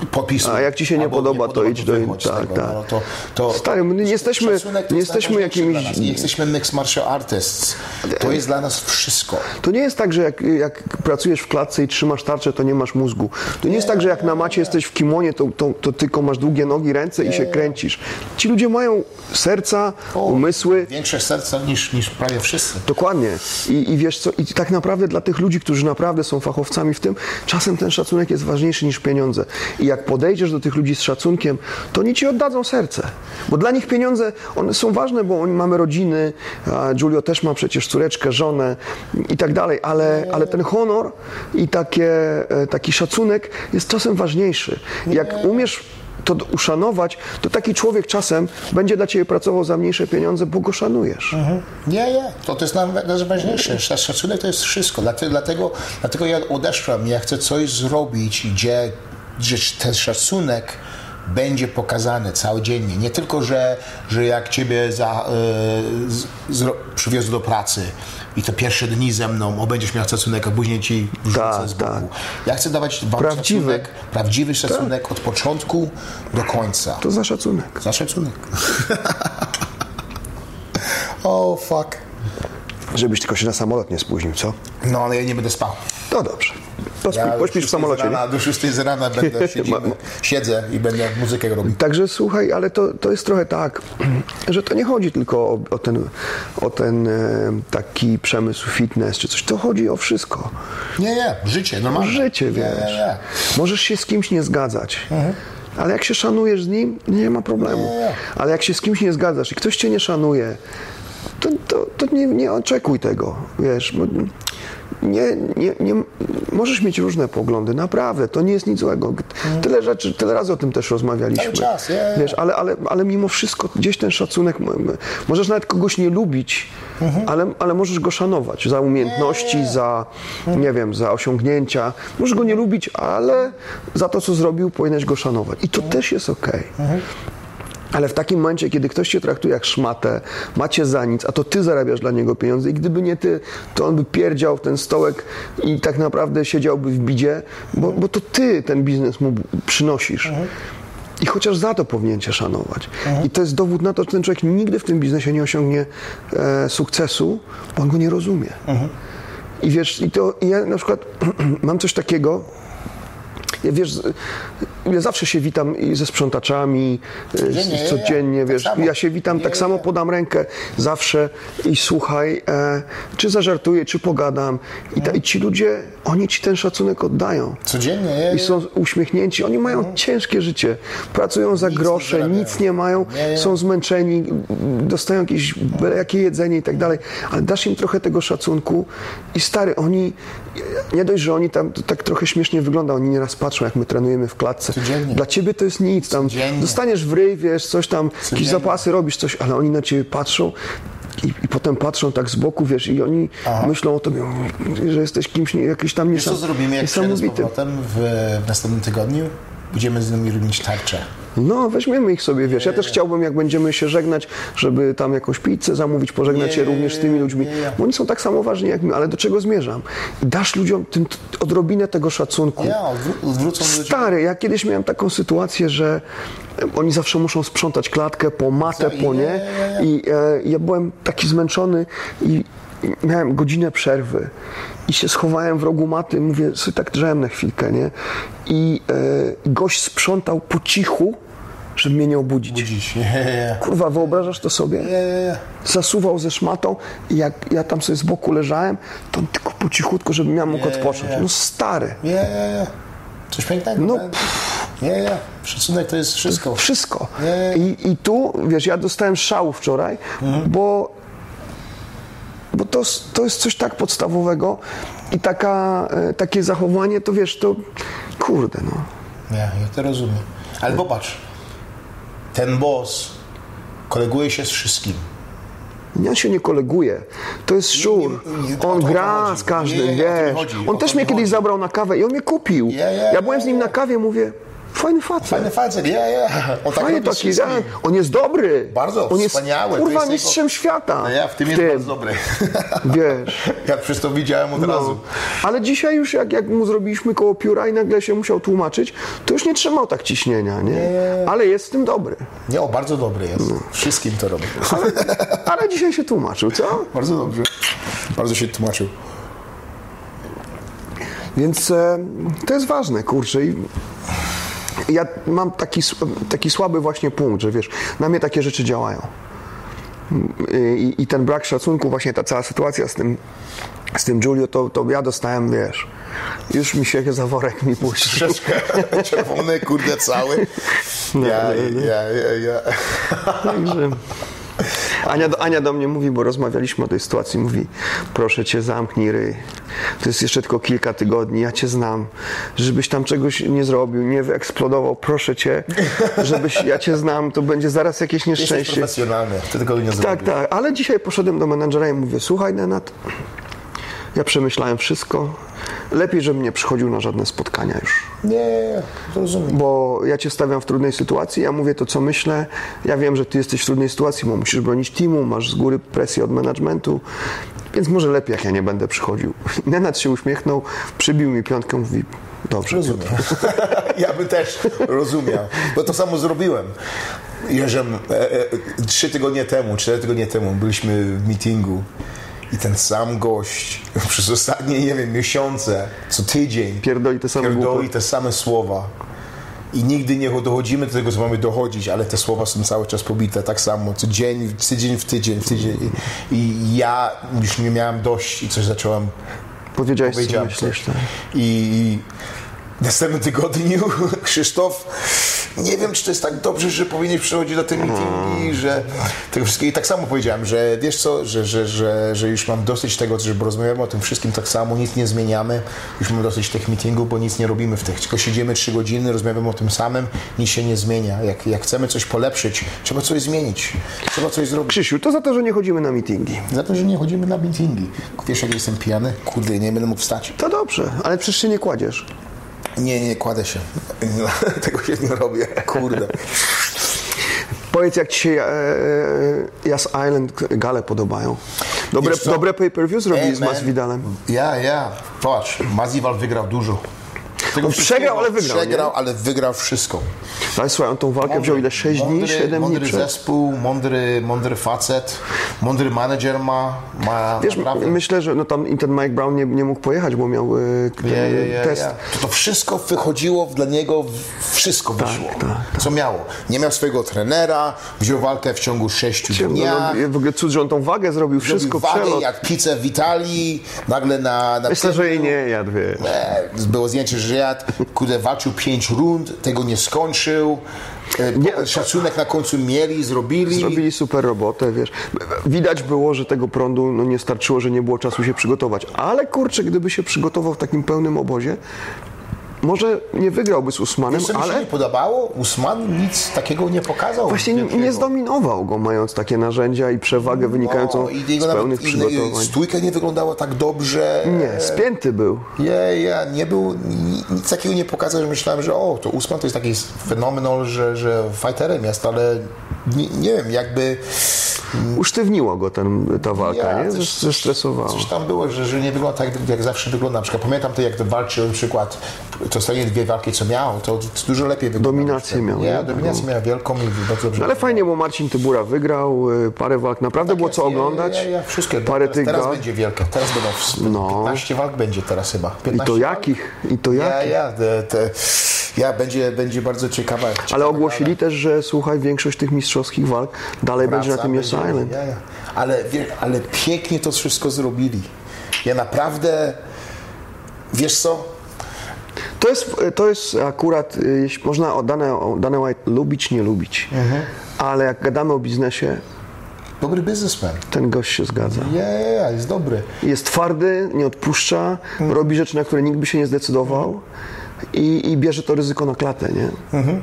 podpis. A jak ci się nie podoba, to idź do- z tak, tak. no, to, to, Stary, my nie jesteśmy- nie jest jesteśmy jakimiś-. Nie jesteśmy mixed martial artists. To jest dla nas wszystko. To nie jest tak, że jak, jak pracujesz w klatce i trzymasz tarczę, to nie masz mózgu. To nie jest tak, że jak na macie jesteś w kimonie, to, to, to tylko masz długie nogi, ręce i się kręcisz. Ci ludzie mają serca, umysły. Większe serca niż, niż prawie wszyscy. Dokładnie. I, I wiesz co, i tak naprawdę dla tych ludzi, którzy naprawdę są fachowcami w tym, czasem ten szacunek jest ważniejszy niż pieniądze. I jak podejdziesz do tych ludzi z szacunkiem, to oni ci oddadzą serce. Bo dla nich pieniądze, one są ważne, bo oni mamy rodziny, Giulio też ma przecież córeczkę, żonę i tak dalej, ale, ale ten honor i takie, e, taki szacunek jest czasem ważniejszy. Jak umiesz to uszanować, to taki człowiek czasem będzie dla ciebie pracował za mniejsze pieniądze, bo go szanujesz. Nie, nie, to, to jest naj- najważniejsze. Szac- Szacunek to jest wszystko. Dlatego, dlatego, dlatego ja odeszłam. Ja chcę coś zrobić, gdzie, gdzie ten szacunek będzie pokazany całodziennie. Nie tylko, że, że jak ciebie za, y, z, zro, przywiozę do pracy i to pierwsze dni ze mną, o będziesz miał szacunek, a później ci wrzucę Tak, z boku. tak. Ja chcę dawać wam Prawdziwy. szacunek, prawdziwy szacunek od początku do końca. To za szacunek. Za szacunek. oh, fuck. Żebyś tylko się na samolot nie spóźnił, co? No, ale ja nie będę spał. To dobrze. Pośpi, Ja pośpisz w samolocie, nie? rana, Do 6 z rana będę siedzimy, siedzę i będę muzykę robił. Także słuchaj, ale to, to jest trochę tak, że to nie chodzi tylko o, o ten, o ten e, taki przemysł fitness czy coś. To chodzi o wszystko. Nie, nie, życie, normalne. Życie, Nie, wiesz. Nie, nie. Możesz się z kimś nie zgadzać. Ale jak się szanujesz z nim, nie ma problemu. Nie, nie. Ale jak się z kimś nie zgadzasz i ktoś cię nie szanuje, to, to, to nie, nie oczekuj tego, wiesz. Bo nie, nie, nie, możesz mieć różne poglądy, naprawdę, to nie jest nic złego. Tyle rzeczy, tyle razy o tym też rozmawialiśmy. Cały czas, ja. Wiesz, ale, ale, ale mimo wszystko gdzieś ten szacunek, możesz nawet kogoś nie lubić, ale, ale możesz go szanować za umiejętności, za, nie wiem, za osiągnięcia. Możesz go nie lubić, ale za to, co zrobił, powinieneś go szanować. I to też jest okej. Ale w takim momencie, kiedy ktoś cię traktuje jak szmatę, macie za nic, a to ty zarabiasz dla niego pieniądze i gdyby nie ty, to on by pierdział w ten stołek i tak naprawdę siedziałby w bidzie, bo, bo to ty ten biznes mu przynosisz. I chociaż za to powinien cię szanować. I to jest dowód na to, że ten człowiek nigdy w tym biznesie nie osiągnie e, sukcesu, bo on go nie rozumie. I wiesz, i to i ja na przykład mam coś takiego, ja, wiesz, ja zawsze się witam i ze sprzątaczami e, Codziennie, ja, Tak wiesz, samo. ja się witam, tak samo podam rękę zawsze i słuchaj, e, czy zażartuję, czy pogadam. I, ta, i ci ludzie, oni ci ten szacunek oddają. Codziennie, ja, I są uśmiechnięci, oni mają ciężkie życie, pracują za nie grosze, nic nie mają, są zmęczeni, dostają jakieś jakie jedzenie i tak dalej, ale dasz im trochę tego szacunku i stary, oni, nie dość, że oni tam to tak trochę śmiesznie wygląda, oni nieraz patrzą, jak my trenujemy w klatce. Codziennie. Dla ciebie to jest nic, tam Codziennie. dostaniesz w ryj, wiesz, coś tam, jakieś Codziennie. zapasy robisz, coś, ale oni na ciebie patrzą i, i potem patrzą tak z boku, wiesz, i oni myślą o tobie, że jesteś kimś, nie- jakiś tam Wiesz co zrobimy, jak przyjadę z powrotem w, w następnym tygodniu? Będziemy z nimi robić tarczę. No, weźmiemy ich sobie, wiesz. Ja też chciałbym, jak będziemy się żegnać, żeby tam jakąś pizzę zamówić, pożegnać Nie, się również z tymi ludźmi. Bo oni są tak samo ważni jak my, ale do czego zmierzam? Dasz ludziom tym odrobinę tego szacunku. Ja, odwró- odwrócą. Stary, ja kiedyś miałem taką sytuację, że oni zawsze muszą sprzątać klatkę po matę, po Nie. I e, ja byłem taki zmęczony i miałem godzinę przerwy i się schowałem w rogu maty, mówię, sobie tak drzałem na chwilkę, nie? I e, gość sprzątał po cichu, żeby mnie nie obudzić. Budzić. Nie, nie. Kurwa, wyobrażasz to sobie? Nie, nie, nie. Zasuwał ze szmatą i jak ja tam sobie z boku leżałem, to on tylko po cichutku, żebym ja mógł odpocząć. No stary. Nie. Coś pięknego. No, tak? Nie, nie. Szacunek to jest wszystko. Wszystko. I, I tu, wiesz, ja dostałem szału wczoraj, bo, bo to, to jest coś tak podstawowego i taka, e, takie zachowanie, to wiesz, to kurde, no. Nie, ja to rozumiem. Ale popatrz, ten boss koleguje się z wszystkim. Ja się nie koleguje. To jest szur. On gra z każdym, wiesz. On też mnie kiedyś zabrał na kawę i on mnie kupił. Ja, ja, Ja byłem z nim ja, na kawie, mówię, fajny facet. Fajny facet, nie, nie. On tak Fajny taki, ja, on jest dobry. Bardzo on jest, wspaniały. Kurwa, jest jego- mistrzem świata. No ja w tym jest bardzo dobry. Wiesz. Ja przez to widziałem od razu. No. Ale dzisiaj już jak, jak mu zrobiliśmy koło pióra i nagle się musiał tłumaczyć, to już nie trzymał tak ciśnienia, nie? Ale jest w tym dobry. Nie, o, bardzo dobry jest. No. Wszystkim to robi. Ale dzisiaj się tłumaczył, co? Bardzo dobrze. Bardzo się tłumaczył. Więc e, to jest ważne, kurczę. I ja mam taki, taki słaby właśnie punkt, że wiesz, na mnie takie rzeczy działają. I, i ten brak szacunku, właśnie ta cała sytuacja z tym, z tym Giulio, to, to ja dostałem, wiesz, już mi się za worek mi puścił. Troszkę czerwony, kurde, cały. Ja, ja, ja, ja. Także Ania do, Ania do mnie mówi, bo rozmawialiśmy o tej sytuacji, mówi, proszę cię zamknij ryj. To jest jeszcze tylko kilka tygodni, ja cię znam. Żebyś tam czegoś nie zrobił, nie wyeksplodował, proszę cię, żebyś, ja cię znam, to będzie zaraz jakieś Jesteś nieszczęście. profesjonalny. Ty tego nie Tak, zrobisz. tak, ale dzisiaj poszedłem do menadżera i mówię, słuchaj Nenad, ja przemyślałem wszystko, lepiej, żebym nie przychodził na żadne spotkania już Nie, rozumiem. bo ja cię stawiam w trudnej sytuacji, ja mówię to, co myślę. Ja wiem, że ty jesteś w trudnej sytuacji, bo musisz bronić teamu, masz z góry presję od managementu, więc może lepiej, jak ja nie będę przychodził. Nenad się uśmiechnął, przybił mi piątkę, mówi, dobrze. Rozumiem. Ja bym też rozumiał, bo to samo zrobiłem. Jeżem, e, e, trzy tygodnie temu, cztery tygodnie temu byliśmy w meetingu i ten sam gość przez ostatnie, nie wiem, miesiące, co tydzień Pierdoli te same pierdoli te same słowa. I nigdy nie dochodzimy do tego, co mamy dochodzić, ale te słowa są cały czas pobite tak samo, co dzień, tydzień w tydzień, w tydzień. I, i ja już nie miałem dość i coś zacząłem Powiedziałeś, co powiedziałem myślisz. coś. Tak. I w następnym tygodniu Krzysztof nie wiem, czy to jest tak dobrze, że powinien przychodzić na te meetingi, że tego wszystkiego. I tak samo powiedziałem, że wiesz co, że, że, że, że już mam dosyć tego, że rozmawiamy o tym wszystkim tak samo, nic nie zmieniamy, już mam dosyć tych meetingów, bo nic nie robimy w tych, tylko siedzimy trzy godziny, rozmawiamy o tym samym, nic się nie zmienia. Jak, jak chcemy coś polepszyć, trzeba coś zmienić, trzeba coś zrobić. Krzysiu, to za to, że nie chodzimy na meetingi. Za to, że nie chodzimy na meetingi. Wiesz, jak jestem pijany? Kurde, nie będę mógł wstać. To dobrze, ale przecież się nie kładziesz. Nie, nie, kładę się. Tego się nie robię. Kurde. Powiedz, jak ci się e, e, Yas Island gale podobają. Dobre, dobre pay-per-view zrobili Ej, z. Masvidalem. Ja, ja. Patrz, Maziwal wygrał dużo. Tego On przegrał, ale wygrał, Przegrał, ale wygrał wszystko. Ale słuchaj, on tą walkę wziął ile? 6 dni, mądry, 7 dni mądry zespół, mądry, mądry facet, mądry manager ma, ma Wiesz, naprawdę. myślę, że no tam ten Mike Brown nie, nie mógł pojechać, bo miał ten, Ja, ja, ja, test. To, to wszystko wychodziło dla niego, wszystko wyszło. tak, Co miało? Nie miał swojego trenera, wziął walkę w ciągu 6 No, dni. no, w ogóle cud, że on tą wagę zrobił, wszystko, wagę, przelot. jak pizzę w Italii, nagle na... na Myślę, że jej nie jadł, wiesz. Było zdjęcie, że kurde, walczył 5 rund, tego nie skończył. E, Nie. Szacunek na końcu mieli, zrobili. Zrobili super robotę, wiesz. Widać było, że tego prądu no, nie starczyło, że nie było czasu się przygotować. Ale kurczę, gdyby się przygotował w takim pełnym obozie, może nie wygrałby z Usmanem, Wiesz, co mi się ale nie podobało? Usman nic takiego nie pokazał. właśnie nie, wielkiego. nie zdominował go, mając takie narzędzia i przewagę wynikającą No, i jego z nawet pełnych i- przygotowań. Stójka nie wyglądała tak dobrze. Nie, spięty był. Ja, ja nie był, ni- nic takiego nie pokazał, że myślałem, że o, to Usman to jest taki fenomenal, że, że fighterem jest, ale nie, nie wiem, jakby Usztywniło go ten, ta walka, Ja, nie? coś- Zes- Zestresowało. coś tam było, że, że nie wygląda tak, jak zawsze wygląda. Na przykład pamiętam to, jak to walczył na przykład, to ostatnie dwie walki, co miał, to dużo lepiej wygląda. Dominację miał, Nie, nie? dominację miał wielką i bardzo dobrze. No, ale fajnie, bo Marcin Tybura wygrał, y, parę walk, naprawdę było co Tak Ja, oglądać. ja, ja, wszystkie. Parę teraz, tych teraz będzie wielka. Teraz będą No. 15 walk będzie teraz chyba. I 15 to jakich? I to Ja, jakich? ja, te, te, ja będzie, będzie bardzo ciekawa. Ale ogłosili gala. też, że słuchaj, większość tych mistrzowskich walk dalej będzie na tym będzie- Yes Island. Ja, ja. Ale, ale pięknie to wszystko zrobili. Ja naprawdę, wiesz co, To jest, to jest akurat, można o dane, o dane White lubić, nie lubić. Mhm. Ale jak gadamy o biznesie, dobry biznesmen. ten gość się zgadza. Ja, ja, ja, jest dobry. Jest twardy, nie odpuszcza, Mhm. robi rzeczy, na które nikt by się nie zdecydował i, i bierze to ryzyko na klatę, nie? Mhm.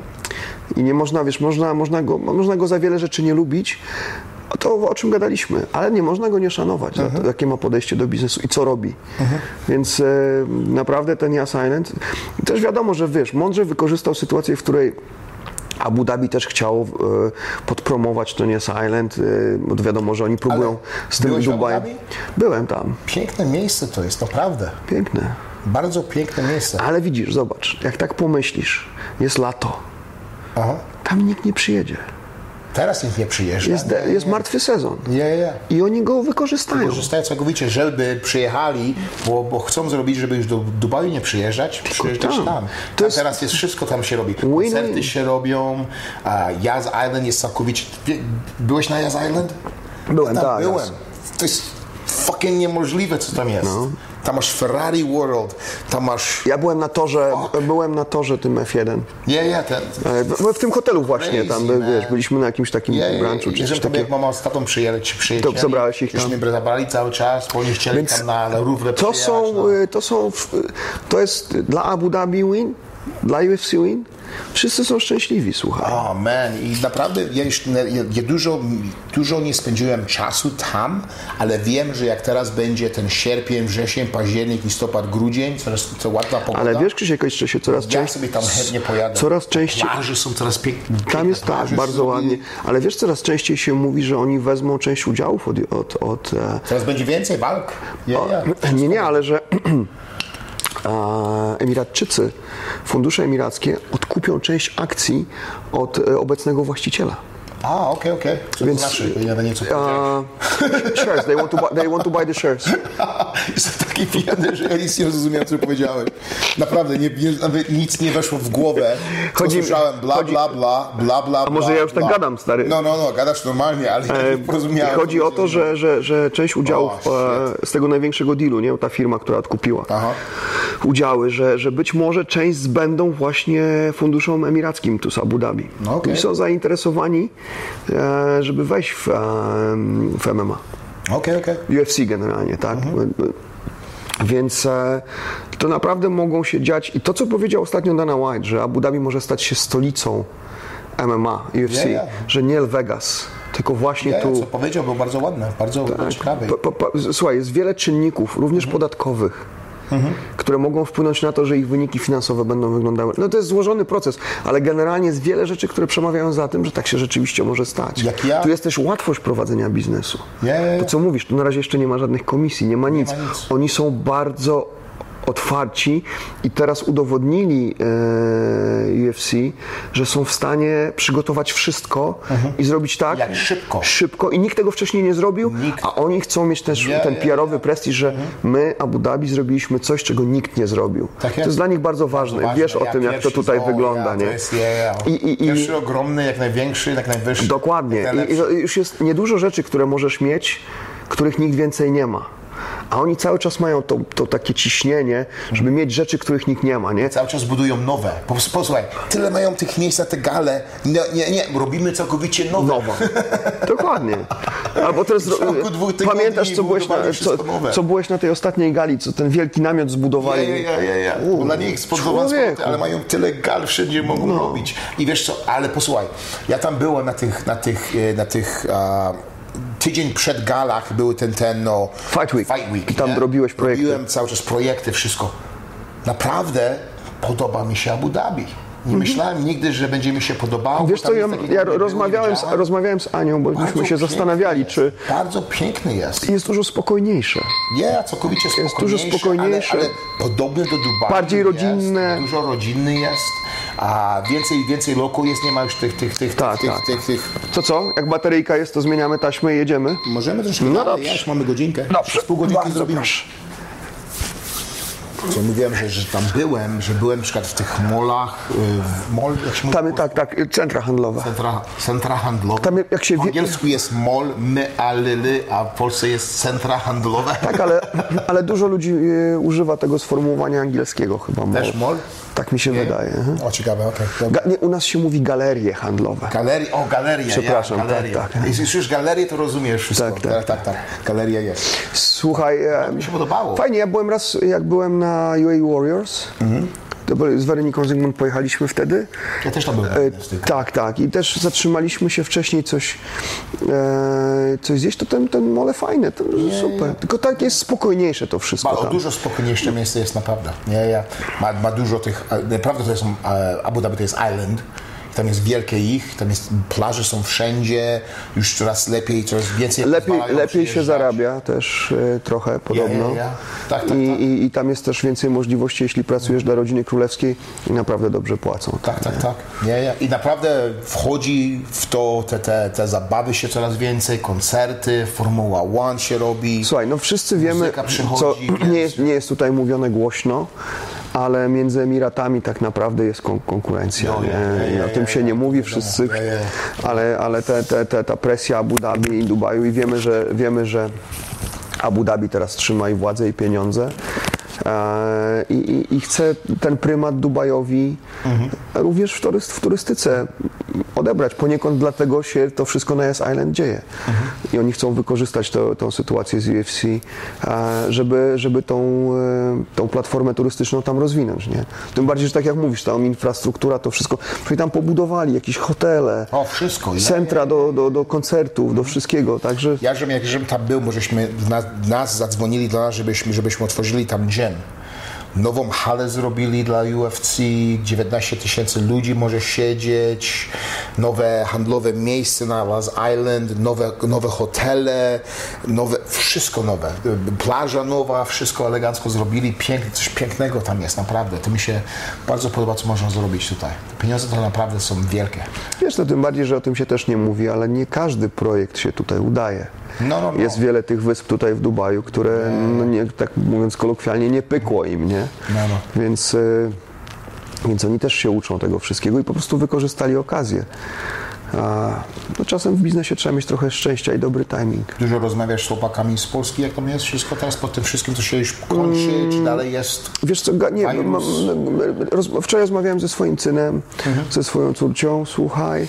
I nie można, wiesz, można, można, go, można go za wiele rzeczy nie lubić, to o czym gadaliśmy, ale nie można go nie szanować, za Mhm. to, jakie ma podejście do biznesu i co robi. Więc e, naprawdę ten Yas Island, też wiadomo, że wiesz, mądrze wykorzystał sytuację, w której Abu Dhabi też chciał e, podpromować ten Yas Island, e, bo wiadomo, że oni próbują Ale z tym Dubajem. Byłem tam, Piękne miejsce to jest, naprawdę. piękne. Bardzo piękne miejsce. Ale widzisz, zobacz, jak tak pomyślisz, jest lato, Aha. tam nikt nie przyjedzie. Teraz nikt nie przyjeżdża. Jest, de, jest martwy sezon Ja, ja, ja. i oni go wykorzystają. Korzystają całkowicie, żeby przyjechali, bo, bo chcą zrobić, żeby już do Dubaju nie przyjeżdżać, przyjeżdżać tam. tam. To jest- teraz jest wszystko tam się robi. Win-win. Koncerty się robią, Yas Island jest całkowicie... Byłeś na Yas Island? Byłem, tam tak, byłem. To jest fucking niemożliwe, co tam jest. No. Tam masz Ferrari World, tam masz... Ja byłem na torze, byłem na torze tym F1. Nie, nie, ten... E, w- W tym hotelu właśnie, tam Crazy, wiesz, man. byliśmy na jakimś takim Ja, ja, ranchu czy coś jak mama z tatą przyjęli, ci przyjęli, To zabrałeś ich już tam? mnie zabrali cały czas, bo oni chcieli Więc tam na, na Louvre To przyjechać, są, no. y, to są, to jest dla Abu Dhabi win, dla UFC win. Wszyscy są szczęśliwi, słuchaj. O man, i naprawdę ja, już, ja, ja dużo, dużo nie spędziłem czasu tam, ale wiem, że jak teraz będzie ten sierpień, wrzesień, październik, listopad, grudzień, coraz to ładna pogoda. Ale wiesz, Krzysiek, jeszcze się coraz ja częściej... sobie tam chętnie pojadę. Coraz częściej... Plaże są coraz piękne. Tam jest tak, bardzo ładnie. Ale wiesz, coraz częściej się mówi, że oni wezmą część udziałów od... od, od Teraz będzie więcej walk. Ja, ja. Nie, nie, ale że Emiratczycy, fundusze emirackie odkupią część akcji od e, obecnego właściciela. A, okej, okej. Co Więc- to znaczy? Ja. Uh, shares, they want, to buy, they want to buy the shares. Jestem taki pijany, że ja nic nie zrozumiałem, co powiedziałeś. Naprawdę, nie, nie, nawet nic nie weszło w głowę. Chodzi- słyszałem bla, chodzi- bla, bla, bla, bla, A może bla, ja już tak bla. gadam, stary? No, no, no, gadasz normalnie, ale ja nie porozumiałem. Chodzi o to, że, że, że część udziałów O, e, z tego największego dealu, nie? ta firma, która odkupiła Aha. udziały, że, że być może część zbędą właśnie funduszom emirackim tu z Abu Dhabi. No. I są zainteresowani, e, żeby wejść w, e, w MMA. Okej, okej. UFC generalnie, tak? Mhm. Więc e, to naprawdę mogą się dziać. I to, co powiedział ostatnio Dana White, że Abu Dhabi może stać się stolicą MMA, UFC, Ja, ja. że nie Vegas, tylko właśnie tu. co powiedział, był bardzo ładny, bardzo po, po, słuchaj, jest wiele czynników, również Mhm. podatkowych, które mogą wpłynąć na to, że ich wyniki finansowe będą wyglądały. No to jest złożony proces, ale generalnie jest wiele rzeczy, które przemawiają za tym, że tak się rzeczywiście może stać. Jak ja- Tu jest też łatwość prowadzenia biznesu. To co mówisz, tu na razie jeszcze nie ma żadnych komisji, nie ma nic. ma nic. Oni są bardzo otwarci i teraz udowodnili e, UFC, że są w stanie przygotować wszystko i zrobić tak Mhm. Jak szybko. szybko i nikt tego wcześniej nie zrobił, Nikt. a oni chcą mieć też Ja, ten ja, PR-owy prestiż, że my Abu Dhabi zrobiliśmy coś, czego nikt nie zrobił. Tak to jest. dla nich bardzo ważne. Ważne, Wiesz o ja tym, jak to tutaj wygląda, ja, nie? To jest, ja, ja. I- i- i- Pierwszy ogromny, jak największy, jak najwyższy. Dokładnie. I, I już jest niedużo rzeczy, które możesz mieć, których nikt więcej nie ma. A oni cały czas mają to, to takie ciśnienie, żeby mieć rzeczy, których nikt nie ma, nie? Cały czas budują nowe. Po- Posłuchaj, tyle mają tych miejsc na te gale. Nie, nie, nie, robimy całkowicie nowe. Nowo. Dokładnie. Albo teraz pamiętasz, co byłeś, na, co, nowe. co byłeś na tej ostatniej gali, co ten wielki namiot zbudowali. ja, ja, ja, ja. U, Dla nich sporty, ale mają tyle gal, wszędzie mogą No. robić. I wiesz co, ale posłuchaj, ja tam byłem na tych, na tych, e, na tych a, tydzień przed galach były ten, ten no, Fight Week. Fight week I tam nie? robiłeś projekty. Robiłem cały czas projekty, wszystko. Naprawdę podoba mi się Abu Dhabi. Nie myślałem nigdy, że będzie mi się podobało. Mhm. Wiesz co, ja, jest ja rozmawiałem, z, rozmawiałem z Anią, bo myśmy się zastanawiali, jest. czy Bardzo piękny jest. jest dużo spokojniejsze. Nie, całkowicie Jest dużo spokojniejszy. Ale, ale podobny do Dubaju Bardziej jest, rodzinne. Dużo rodzinny jest, a więcej, więcej loku jest, nie ma już tych, tych, tych, Tak, tych, tak. tych, tych, To co? Jak bateryjka jest, to zmieniamy taśmę i jedziemy? Możemy troszkę No dalej, ja już mamy godzinkę. Dobrze, Przez pół godzinki zrobimy. proszę. Co mówiłem, że, że tam byłem, że byłem na przykład w tych molach, y, w mol, jak się mówi? Tam, tak, tak, centra handlowe. Centra, centra handlowe. Tam jak się w angielsku jest mol, my, a, lyly, a w Polsce jest centra handlowe. Tak, ale, ale dużo ludzi e, używa tego sformułowania angielskiego chyba. mall. Też mall? Tak mi się wydaje. mhm. O, ciekawe, okej. Ga, nie, u nas się mówi galerie handlowe. Galerie, o galeria, Przepraszam, ja, galeria. tak, tak. Jeśli słyszysz galerię, to rozumiesz wszystko. Tak, tak. tak, tak, tak. Galeria jest. Słuchaj, e, Mi się podobało. fajnie, ja byłem raz, jak byłem na UA Warriors, byli- z Weroniką Zygmunt pojechaliśmy wtedy. Ja też tam byłem. E, tak, tak. I też zatrzymaliśmy się wcześniej coś, e, coś zjeść, to ten, ten mole fajne, to super. Tylko tak jest spokojniejsze to wszystko Ma, o dużo spokojniejsze miejsce jest naprawdę. Nie, ja, ma, ma dużo tych, naprawdę to jest, e, Abu Dhabi to jest island, tam jest wielkie ich, tam jest, plaże są wszędzie, już coraz lepiej, coraz więcej Lepiej, lepiej się zarabia też e, trochę podobno. ja, ja. Tak, tak, I, tak. I, I tam jest też więcej możliwości, jeśli pracujesz dla rodziny królewskiej i naprawdę dobrze płacą. Tak, tak, tak. Nie. I naprawdę wchodzi w to, te, te, te zabawy się coraz więcej, koncerty, Formuła One się robi. Słuchaj, no wszyscy wiemy, co nie jest, nie jest tutaj mówione głośno, ale między Emiratami tak naprawdę jest kon- konkurencja. No, nie? I o tym się nie mówi, wszyscy, ale, ale te, te, te, ta presja Abu Dhabi i Dubaju i wiemy, że, wiemy, że Abu Dhabi teraz trzyma i władzę i pieniądze. E, I, i, I chce ten prymat Dubajowi Mhm. również w, turyst, w turystyce odebrać. Poniekąd dlatego się to wszystko na Yes Island dzieje. Mhm. I oni chcą wykorzystać to, tą sytuację z UFC, żeby, żeby tą, e, tą platformę turystyczną tam rozwinąć. Nie? Tym bardziej, że tak jak mówisz, tam infrastruktura, to wszystko, czyli tam pobudowali jakieś hotele, O, wszystko. Ja, centra do, do, do koncertów, do wszystkiego, także Ja, żebym, jak żebym tam był, bo żeśmy nas, nas zadzwonili do nas, żebyśmy, żebyśmy otworzyli tam gym. Nową halę zrobili dla UFC, 19 tysięcy ludzi może siedzieć, nowe handlowe miejsce na Las Island, nowe, nowe hotele, nowe, wszystko nowe. Plaża nowa, wszystko elegancko zrobili, piękne, coś pięknego tam jest, naprawdę. To mi się bardzo podoba, co można zrobić tutaj. Pieniądze to naprawdę są wielkie. Wiesz, to tym bardziej, że o tym się też nie mówi, ale nie każdy projekt się tutaj udaje. No, no, no. Jest wiele tych wysp tutaj w Dubaju, które, no nie, tak mówiąc kolokwialnie, nie pykło im, nie? No, no. Więc, y, więc oni też się uczą tego wszystkiego i po prostu wykorzystali okazję. A no, czasem w biznesie trzeba mieć trochę szczęścia i dobry timing. Dużo rozmawiasz z chłopakami z Polski, jak tam jest wszystko teraz po tym wszystkim, co się już kończy, Mm. czy dalej jest? Wiesz co, nie, mam, roz, wczoraj rozmawiałem ze swoim synem, Mhm. ze swoją córcią, słuchaj,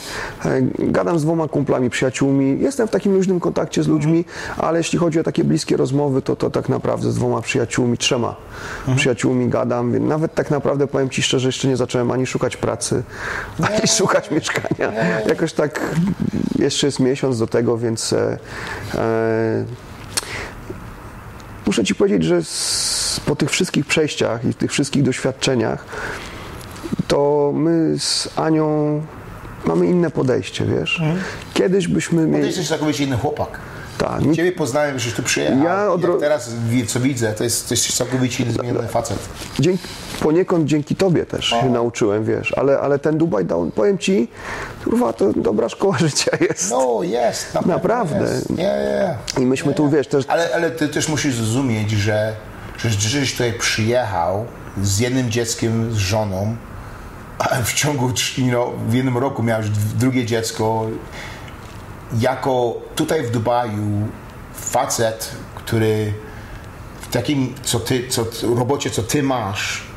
e, gadam z dwoma kumplami, przyjaciółmi, jestem w takim luźnym kontakcie z ludźmi, ale jeśli chodzi o takie bliskie rozmowy, to, to tak naprawdę z dwoma przyjaciółmi, trzema Mhm. przyjaciółmi gadam, nawet tak naprawdę powiem Ci szczerze, jeszcze nie zacząłem ani szukać pracy, ani szukać mieszkania. Jakoś tak jeszcze jest miesiąc do tego, więc e, e, Muszę Ci powiedzieć, że z, po tych wszystkich przejściach i tych wszystkich doświadczeniach, to my z Anią mamy inne podejście, wiesz? Kiedyś byśmy Ty mieli... jesteś całkowicie inny chłopak. Tak, mi- Ciebie poznałem, żeś tu przyjechał. Ja odro- teraz co widzę, to jest, to jest całkowicie inny, zmieniony facet. dzięki, poniekąd dzięki Tobie też się nauczyłem, wiesz, ale, ale ten Dubaj dał, powiem Ci, kurwa, to dobra szkoła życia jest. No jest, na pewno Naprawdę. Jest. Nie, nie, nie. I myśmy tu, wiesz, też... Ale, ale ty też musisz zrozumieć, że, że żeś tutaj przyjechał z jednym dzieckiem, z żoną, a w ciągu, know, w jednym roku miałeś drugie dziecko. Jako tutaj w Dubaju facet, który w takim co ty, co, robocie, co ty masz,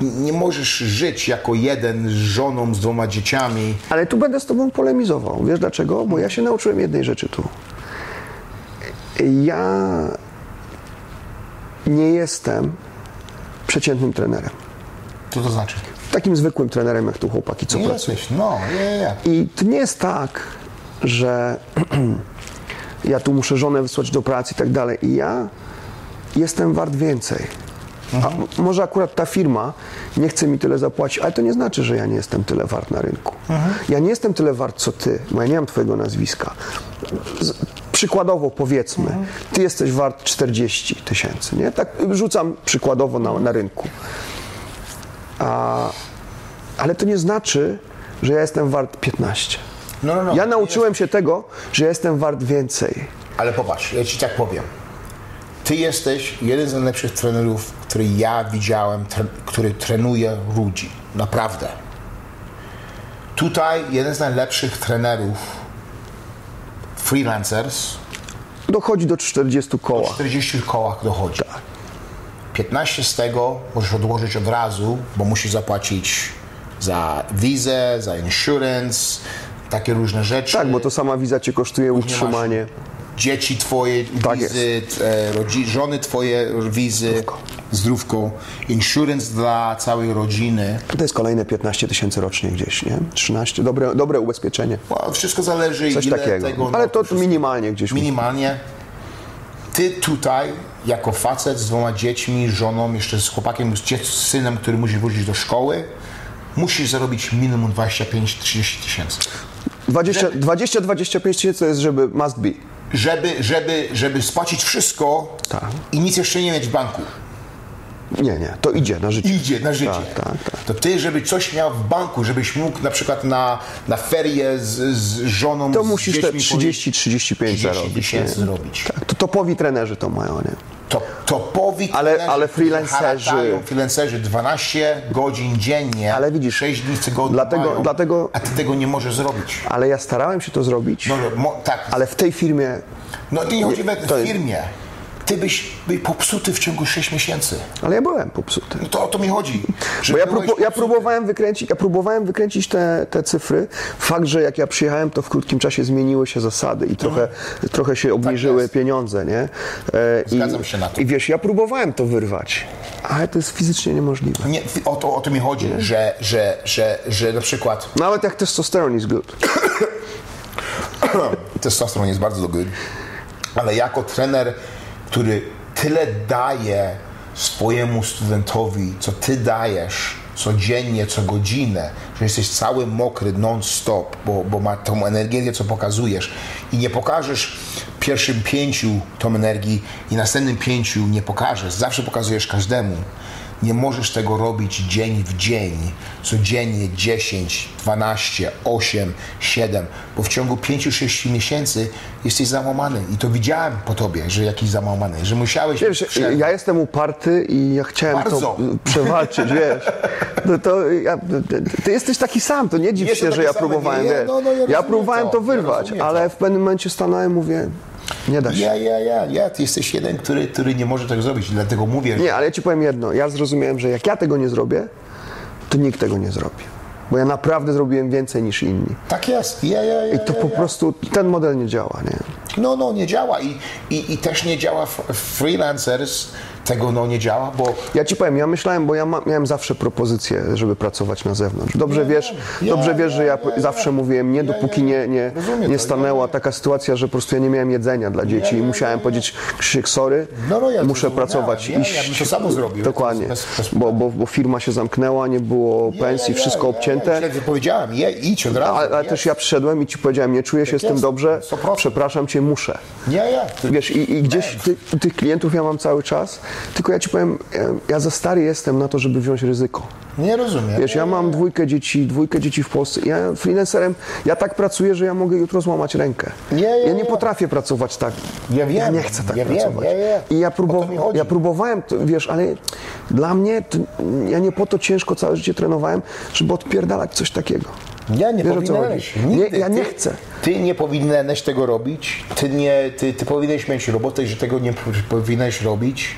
nie możesz żyć jako jeden z żoną, z dwoma dzieciami. Ale tu będę z Tobą polemizował. Wiesz dlaczego? Bo ja się nauczyłem jednej rzeczy tu. Ja nie jestem przeciętnym trenerem. Co to znaczy? Takim zwykłym trenerem, jak tu chłopaki, co Nie pracują. jesteś, no, nie, nie. I to nie jest tak, że ja tu muszę żonę wysłać do pracy i tak dalej. I ja jestem wart więcej. A m- może akurat ta firma nie chce mi tyle zapłacić, ale to nie znaczy, że ja nie jestem tyle wart na rynku. Ja nie jestem tyle wart, co ty, bo ja nie mam twojego nazwiska. Z, przykładowo powiedzmy, ty jesteś wart 40 tysięcy, nie? Tak rzucam przykładowo na, na rynku. A, ale to nie znaczy, że ja jestem wart 15. No, no, no. Ja nauczyłem się tego, że jestem wart więcej. Ale popatrz, ja ci tak powiem. Ty jesteś jeden z najlepszych trenerów, który ja widziałem, tre, który trenuje ludzi. Naprawdę. Tutaj jeden z najlepszych trenerów, freelancers, Dochodzi do 40 koła. w 40 kołach dochodzi. 15 z tego możesz odłożyć od razu, bo musisz zapłacić za wizę, za insurance, takie różne rzeczy. Tak, bo to sama wiza cię kosztuje utrzymanie. dzieci twoje Tak wizy, e, rodzi, żony twoje wizy, zdrówko, insurance dla całej rodziny. To jest kolejne 15 tysięcy rocznie gdzieś, nie? 13, dobre, dobre ubezpieczenie. Bo wszystko zależy Coś ile takiego. tego... Ale no, to wszystko- minimalnie gdzieś. Minimalnie. Ty tutaj, jako facet z dwoma dziećmi, żoną, jeszcze z chłopakiem, z, synem, który musi wrócić do szkoły, musisz zarobić minimum 25-30 tysięcy. 20 20-25 tysięcy to jest, żeby must be. Żeby, żeby, żeby spłacić wszystko Tak. i nic jeszcze nie mieć w banku. Nie, nie, to idzie na życie. Idzie na życie. Tak, tak, tak. To ty, żeby coś miał w banku, żebyś mógł na przykład na, na ferie z, z żoną, To musisz te dziećmi 30-35 30 zarobić. tysięcy nie? zrobić. Tak, to topowi trenerzy to mają, nie? To, topowi Ale- trenerzy, ale freelancerzy- haratają, freelancerzy 12 godzin dziennie, Ale widzisz, 6 dni w tygodniu dlatego- mają, dlatego- a ty tego nie możesz zrobić. Ale ja starałem się to zrobić, No, no, mo, tak, ale w tej firmie no nie chodzi to- firmie. Ty byś był popsuty w ciągu 6 miesięcy. Ale ja byłem popsuty. No to o to mi chodzi. Bo ja, próbu- ja próbowałem wykręcić, ja próbowałem wykręcić te, te cyfry. Fakt, że jak ja przyjechałem, to w krótkim czasie zmieniły się zasady i trochę, trochę się obniżyły Tak pieniądze, nie? E, Zgadzam i, się na to. I wiesz, ja próbowałem to wyrwać, ale to jest fizycznie niemożliwe. Nie, o, to, o to mi chodzi, że, że, że, że na przykład Nawet jak testosteron jest good. testosteron jest bardzo good, ale jako trener, który tyle daje swojemu studentowi, co ty dajesz, codziennie, co godzinę, że jesteś cały mokry non-stop, bo, bo ma tą energię, co pokazujesz i nie pokażesz pierwszym pięciu tą energii i następnym pięciu nie pokażesz, zawsze pokazujesz każdemu. Nie możesz tego robić dzień w dzień, codziennie 10, 12, 8, 7, bo w ciągu 5-6 miesięcy jesteś załamany. I to widziałem po tobie, że jakiś załamany, że musiałeś. Wiesz, ja jestem uparty i ja chciałem Bardzo. to przewalczyć, wiesz. No to ja, ty, jesteś taki sam, to nie dziw Jestem się, że ja próbowałem, nie, no, no, ja ja próbowałem to, to ja wyrwać, rozumiem ale w pewnym momencie stanąłem i mówię, nie da się. Ja, ja, ja, ja, ty jesteś jeden, który, który nie może tego zrobić, dlatego mówię, Nie, ale ja ci powiem jedno. Ja zrozumiałem, że jak ja tego nie zrobię, to nikt tego nie zrobi. Bo ja naprawdę zrobiłem więcej niż inni. tak jest. Ja, ja, ja, I to ja, po ja. prostu, ten model nie działa, nie? No, no, nie działa i, i, i też nie działa freelancers, tego no nie działa, bo Ja ci powiem, ja myślałem, bo ja ma, miałem zawsze propozycję, żeby pracować na zewnątrz. Dobrze Ja wiesz. Ja, dobrze wiesz, że ja, ja, ja, ja. zawsze mówiłem nie, Ja, dopóki ja, nie, ja. nie, Rozumiem nie to, stanęła ja, ja. taka sytuacja, że po prostu ja nie miałem jedzenia dla dzieci ja, i musiałem ja. powiedzieć, Krzysiek, sorry, No, no, ja muszę pracować, Ja- ja iść. bym to samo zrobił. Dokładnie, Bez- bez- bo, bo, bo firma się zamknęła, nie było pensji, wszystko obcięte. Ja, ja, ja, powiedziałem, je, idź od razu. Ale, ale też ja przyszedłem i ci powiedziałem, nie czuję się z tym jest, dobrze, 100%. przepraszam cię, muszę. Nie, ja. Wiesz, i, i gdzieś ty, tych klientów ja mam cały czas, tylko ja ci powiem, ja, ja za stary jestem na to, żeby wziąć ryzyko. nie rozumiem. Wiesz, ja mam dwójkę dzieci, dwójkę dzieci w Polsce. Ja freelancerem, ja tak pracuję, że ja mogę jutro złamać rękę. Nie, nie, ja nie potrafię pracować tak. Ja wiem, ja nie chcę tak ja wiem, pracować. ja, ja. I ja, ja próbowałem, to, wiesz, ale dla mnie, to, ja nie po to ciężko całe życie trenowałem, żeby odpierdalać coś takiego. Ja nie Wiesz, powinieneś. Nigdy. Nie, ja nie Ty- chcę. Ty nie powinieneś tego robić. Ty, nie, ty, ty powinieneś mieć robotę, że tego nie po- powinieneś robić.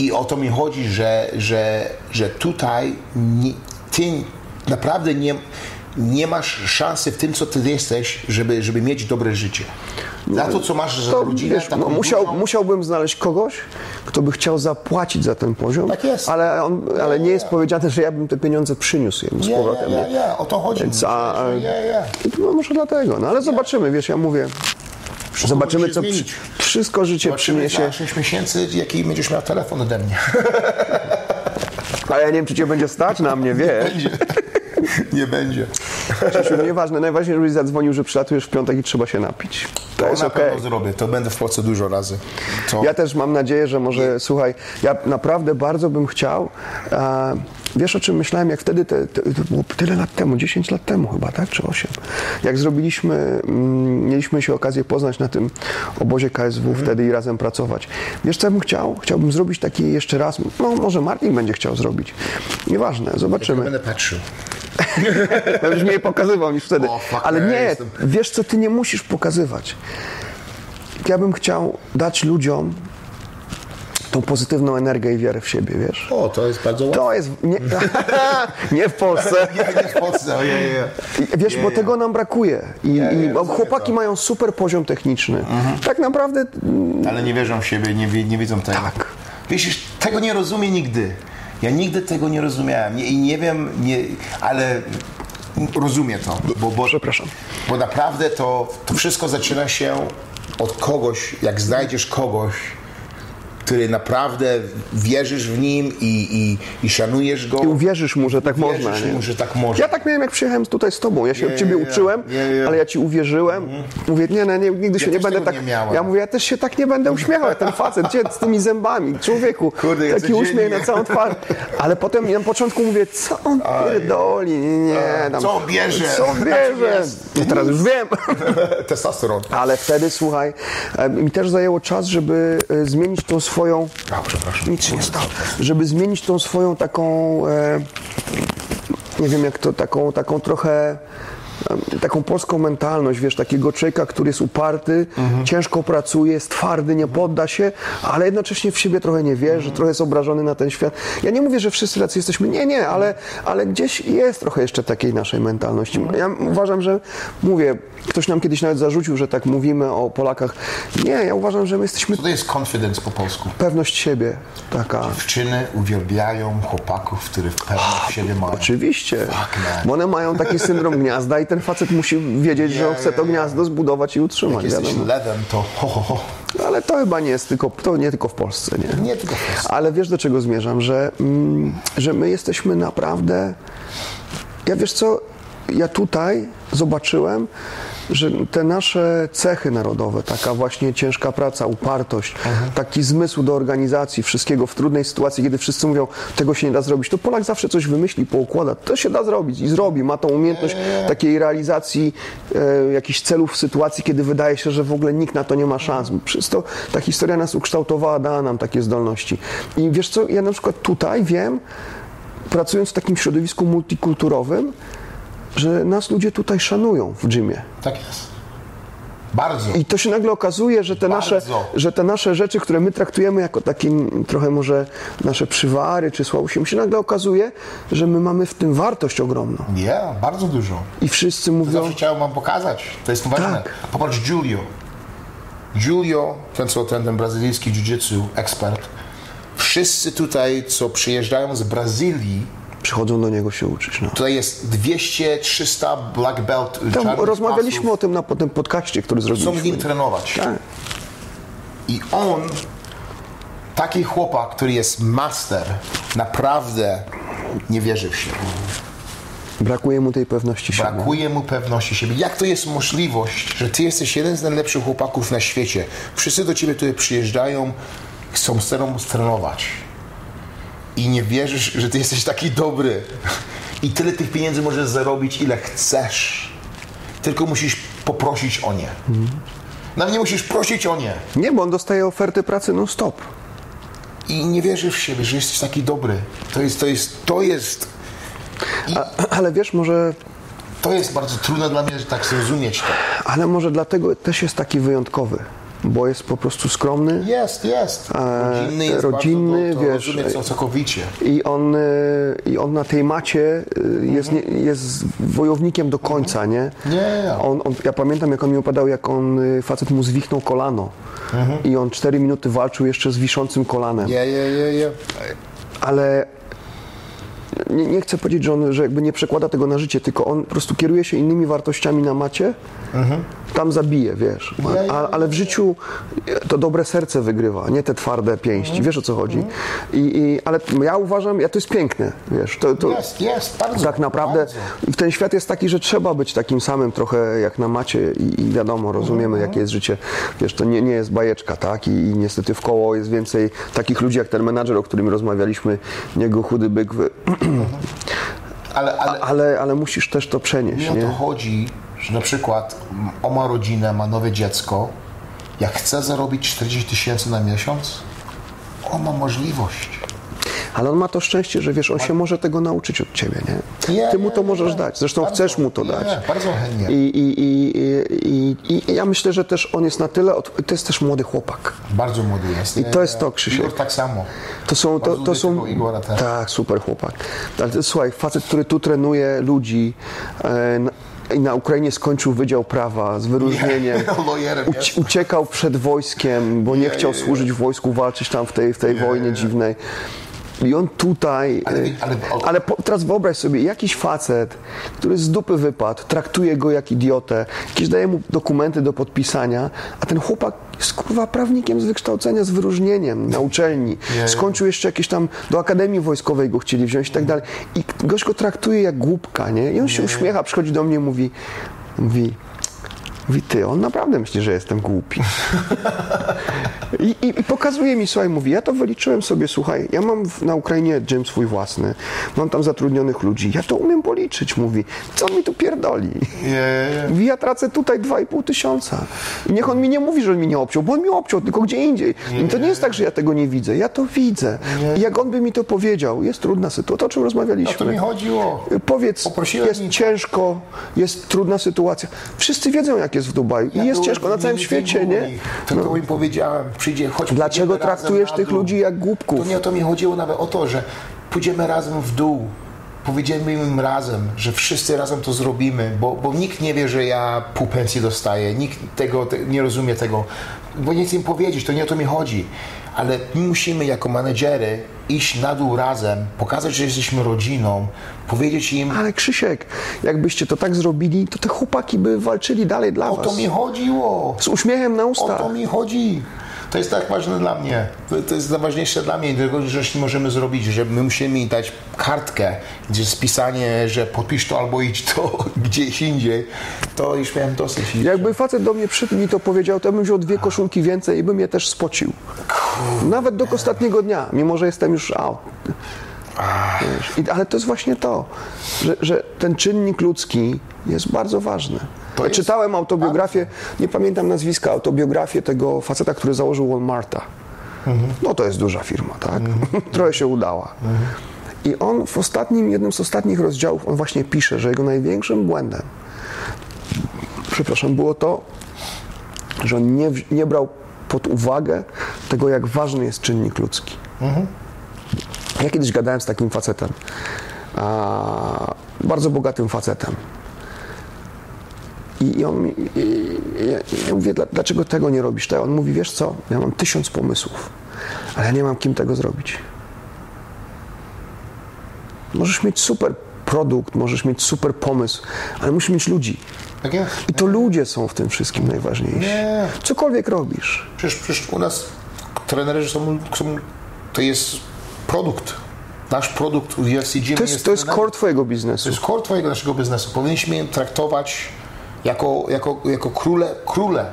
I o to mi chodzi, że, że, że tutaj nie, ty naprawdę nie, nie masz szansy w tym, co ty jesteś, żeby, żeby mieć dobre życie. Za to, co masz za To, rodzinę, wiesz, no, musiał, dużą- musiałbym znaleźć kogoś, kto by chciał zapłacić za ten poziom, Tak jest. ale, on, ale nie jest powiedziane, że ja bym te pieniądze przyniósł jemu z powrotem. ja, nie? ja, o to chodzi. Więc, a, ja. no może dlatego, no ale zobaczymy, wiesz, ja mówię, zobaczymy co, zmienić. wszystko życie Zobaczymy przyniesie, za 6 miesięcy, jaki będziesz miał telefon ode mnie. ale ja nie wiem, czy cię będzie stać na mnie, wiesz. nie będzie. Krzysiu, nieważne, najważniejsze, żebyś zadzwonił, że przylatujesz w piątek i trzeba się napić. To jest na okej. pewno zrobię, to będę w Polsce dużo razy. To... Ja też mam nadzieję, że może, słuchaj, ja naprawdę bardzo bym chciał, wiesz o czym myślałem, jak wtedy, te, te, to było tyle lat temu, 10 lat temu chyba, tak, czy 8, jak zrobiliśmy, mm, mieliśmy się okazję poznać na tym obozie KSW wtedy i razem pracować. Wiesz co ja bym chciał? Chciałbym zrobić taki jeszcze raz, no może Martin będzie chciał zrobić, nieważne, zobaczymy. Będę patrzył. Będziesz mniej pokazywał niż wtedy. O, fuck, Ale ja nie, jestem- wiesz co, ty nie musisz pokazywać. Ja bym chciał dać ludziom tą pozytywną energię i wiarę w siebie, wiesz? O, to jest bardzo łatwe. To jest... Nie, nie w Polsce. Ja nie w Polsce, ojej, I Wiesz, bo tego nam brakuje. I, i chłopaki to. mają super poziom techniczny. Tak naprawdę Ale nie wierzą w siebie, nie, wi- nie widzą tego. Tak. Wiesz, tego nie rozumiem nigdy. Ja nigdy tego nie rozumiałem nie, i nie wiem, nie, ale rozumiem to. Bo, bo, Przepraszam. Bo naprawdę to, to wszystko zaczyna się od kogoś, jak znajdziesz kogoś, który naprawdę wierzysz w nim i, i, i szanujesz go. i uwierzysz mu, że tak Wierzysz można. Nie? mu, że tak może. Ja tak miałem, jak przyjechałem tutaj z tobą. Ja się Nie, od ciebie nie, nie. uczyłem, Nie, nie. ale ja ci uwierzyłem. Mówię, nie, nie, nie nigdy się Ja nie też będę tak. nie ja mówię, ja też się tak nie będę uśmiechał. Ten facet, gdzie z tymi zębami, człowieku. Kurde, taki uśmiech na całą twarz. Ale potem na początku mówię, co on pierdoli, nie, nie. Tam, Co on bierze? Co on bierze? No teraz już wiem. Testosteron. Ale wtedy, słuchaj, e, mi też zajęło czas, żeby e, zmienić tą swoją Przepraszam. nic się nie stało. Żeby zmienić tą swoją taką, e, nie wiem jak to, taką, taką trochę taką polską mentalność, wiesz, takiego człowieka, który jest uparty, ciężko pracuje, jest twardy, nie podda się, ale jednocześnie w siebie trochę nie wierzy, trochę jest obrażony na ten świat. Ja nie mówię, że wszyscy tacy jesteśmy, nie, nie, ale, ale gdzieś jest trochę jeszcze takiej naszej mentalności. Ja uważam, że, mówię, ktoś nam kiedyś nawet zarzucił, że tak mówimy o Polakach. Nie, ja uważam, że my jesteśmy Co to jest confidence po polsku? pewność siebie, taka. Dziewczyny uwielbiają chłopaków, którzy pewność siebie mają. Oczywiście. Bo one mają taki syndrom gniazda i ten facet musi wiedzieć, że on chce to gniazdo zbudować i utrzymać. Jak jesteś lewem, to ho, ho, ho. Ale to chyba nie jest tylko, to nie tylko w Polsce, nie? Nie tylko w Polsce. Ale wiesz do czego zmierzam, że, mm, że my jesteśmy naprawdę. Ja wiesz co, ja tutaj zobaczyłem, że te nasze cechy narodowe, taka właśnie ciężka praca, upartość, taki zmysł do organizacji wszystkiego w trudnej sytuacji, kiedy wszyscy mówią, tego się nie da zrobić, to Polak zawsze coś wymyśli, poukłada, to się da zrobić i zrobi, ma tą umiejętność takiej realizacji e, jakichś celów w sytuacji, kiedy wydaje się, że w ogóle nikt na to nie ma szans. Przez to ta historia nas ukształtowała, dała nam takie zdolności. I wiesz co, ja na przykład tutaj wiem, pracując w takim środowisku multikulturowym, że nas ludzie tutaj szanują w gymie. Tak jest. Bardzo. I to się nagle okazuje, że te, nasze, że te nasze rzeczy, które my traktujemy jako takie trochę może nasze przywary czy słabości, się nagle okazuje, że my mamy w tym wartość ogromną. Nie, bardzo dużo. I wszyscy mówią, Zawsze chciałem wam pokazać. To jest ważne. Tak. Popatrz Giulio. Giulio, ten co ten, ten brazylijski jiu-jitsu ekspert. Wszyscy tutaj, co przyjeżdżają z Brazylii, przychodzą do niego się uczyć. No. tutaj jest 200-300 black belt Tam rozmawialiśmy pasów. o tym na po tym podcaście, który Chcą z nim zrobiliśmy. trenować. Tak. I on, taki chłopak, który jest master, naprawdę nie wierzy w siebie. Brakuje mu tej pewności siebie. Brakuje mu pewności siebie. Jak to jest możliwość, że ty jesteś jeden z najlepszych chłopaków na świecie? Wszyscy do ciebie tutaj przyjeżdżają, chcą z tobą trenować. I nie wierzysz, że ty jesteś taki dobry. I tyle tych pieniędzy możesz zarobić, ile chcesz. Tylko musisz poprosić o nie. Nawet nie musisz prosić o nie. Nie, bo on dostaje oferty pracy non-stop. I nie wierzysz w siebie, że jesteś taki dobry. To jest, to jest, to jest, A, ale wiesz, może, to jest bardzo trudne dla mnie, że tak zrozumieć to. ale może dlatego też jest taki wyjątkowy, bo jest po prostu skromny. Jest, jest. Rodzinny jest rodzinny, bardzo, to, to wiesz, rozumiem to całkowicie. I on, y, I on na tej macie jest, nie, jest wojownikiem do końca, nie? Nie. On, on, ja pamiętam, jak on mi opowiadał, jak on, facet mu zwichnął kolano. I on 4 minuty walczył jeszcze z wiszącym kolanem. Je, je, je, je. Ale nie, nie chcę powiedzieć, że on że jakby nie przekłada tego na życie, tylko on po prostu kieruje się innymi wartościami na macie, tam zabije, wiesz. A, ale w życiu to dobre serce wygrywa, nie te twarde pięści, wiesz o co chodzi. I, i, ale ja uważam, ja to jest piękne, wiesz. To, to, Jest, jest, bardzo. tak naprawdę Bardzo. ten świat jest taki, że trzeba być takim samym trochę jak na macie i, i wiadomo, rozumiemy Mhm. jakie jest życie. Wiesz, to nie, nie jest bajeczka, tak? I, I niestety w koło jest więcej takich ludzi jak ten menadżer, o którym rozmawialiśmy, niego chudy byk, wy- Ale, ale ale, ale musisz też to przenieść, mi o to nie? chodzi, że na przykład on ma rodzinę, ma nowe dziecko. Jak chce zarobić 40 tysięcy na miesiąc, on ma możliwość. Ale on ma to szczęście, że wiesz, on się może tego nauczyć od ciebie, nie? Nie, Ty mu to nie, możesz nie. dać, zresztą Bardzo, chcesz mu to dać. bardzo chętnie. I, i, i, i, ja myślę, że też on jest na tyle, od... to jest też młody chłopak. Bardzo młody jest. I to jest to, Krzysiek. Igor tak samo. To są, to, to są, Igora też. tak, super chłopak. Ale słuchaj, facet, który tu trenuje ludzi, e, i na Ukrainie skończył Wydział Prawa z wyróżnieniem. Uciekał przed wojskiem, bo nie chciał służyć w wojsku, walczyć tam w tej, w tej wojnie dziwnej. I on tutaj. Ale- e, ale- ale po, teraz wyobraź sobie, jakiś facet, który z dupy wypadł, traktuje go jak idiotę, jakieś daje mu dokumenty do podpisania, a ten chłopak jest kurwa prawnikiem z wykształcenia, z wyróżnieniem na uczelni. Skończył jeszcze jakieś tam, do Akademii Wojskowej go chcieli wziąć i tak dalej. I gość go traktuje jak głupka, nie? I on się uśmiecha, przychodzi do mnie i mówi, mówi, mówi, ty, on naprawdę myśli, że jestem głupi. I, i, I pokazuje mi, słuchaj, mówi, ja to wyliczyłem sobie, słuchaj, ja mam na Ukrainie gym swój własny, mam tam zatrudnionych ludzi, ja to umiem policzyć, mówi, co on mi tu pierdoli? Je, je. Mówi, ja tracę tutaj 2,5 tysiąca. I niech on mi nie mówi, że on mi nie obciął, bo on mi obciął, tylko gdzie indziej. I to nie jest tak, że ja tego nie widzę, ja to widzę. I jak on by mi to powiedział, jest trudna sytuacja, to o czym O rozmawialiśmy. to mi chodziło. Powiedz, Poprosiłem jest ciężko, jest trudna sytuacja. Wszyscy wiedzą, jak jest w Dubaju. I Ja jest byłem ciężko na całym świecie, nie? Tylko im powiedziałem, przyjdzie, chodź Dlaczego traktujesz tych ludzi jak głupków? To nie o to mi chodziło nawet o to, że pójdziemy razem w dół. Powiedziemy im razem, że wszyscy razem to zrobimy, bo, bo nikt nie wie, że ja pół pensji dostaję, nikt tego te, nie rozumie tego, bo nie chcę im powiedzieć, to nie o to mi chodzi. Ale my musimy jako menedżery iść na dół razem, pokazać, że jesteśmy rodziną, powiedzieć im, Ale Krzysiek, jakbyście to tak zrobili, to te chłopaki by walczyli dalej dla o was. to mi chodziło, Z uśmiechem na o ustach. to mi chodzi. To jest tak ważne dla mnie. To, jest najważniejsze dla mnie, tego, że jeśli możemy zrobić, że my musimy dać kartkę, gdzie jest pisanie, że podpisz to albo idź to gdzieś indziej, to już miałem dosyć. Jakby facet do mnie przyszedł i to powiedział, to ja bym wziął dwie koszulki więcej i bym je też spocił. Nawet do ostatniego dnia, mimo że jestem już out. I- ale to jest właśnie to, że, że ten czynnik ludzki jest bardzo ważny. To ja jest- czytałem autobiografię, nie pamiętam nazwiska, autobiografię tego faceta, który założył Walmarta. No to jest duża firma, tak? Trochę się udała. I on w ostatnim, jednym z ostatnich rozdziałów, on właśnie pisze, że jego największym błędem, przepraszam, było to, że on nie, nie brał pod uwagę tego, jak ważny jest czynnik ludzki. Ja kiedyś gadałem z takim facetem, a, bardzo bogatym facetem. I, i on mi, i, i, ja, mówię, "Dla- dlaczego tego nie robisz? To on mówi, wiesz co, ja mam tysiąc pomysłów, ale ja nie mam kim tego zrobić. Możesz mieć super produkt, możesz mieć super pomysł, ale musisz mieć ludzi. Tak jest. I to ludzie są w tym wszystkim najważniejsi. Nie. Cokolwiek robisz. Przecież, przecież u nas trenerzy są, są, to jest produkt. Nasz produkt UFC Gym To jest, to jest core twojego biznesu. To jest core twojego naszego biznesu. Powinniśmy je traktować jako, jako, jako króle, króle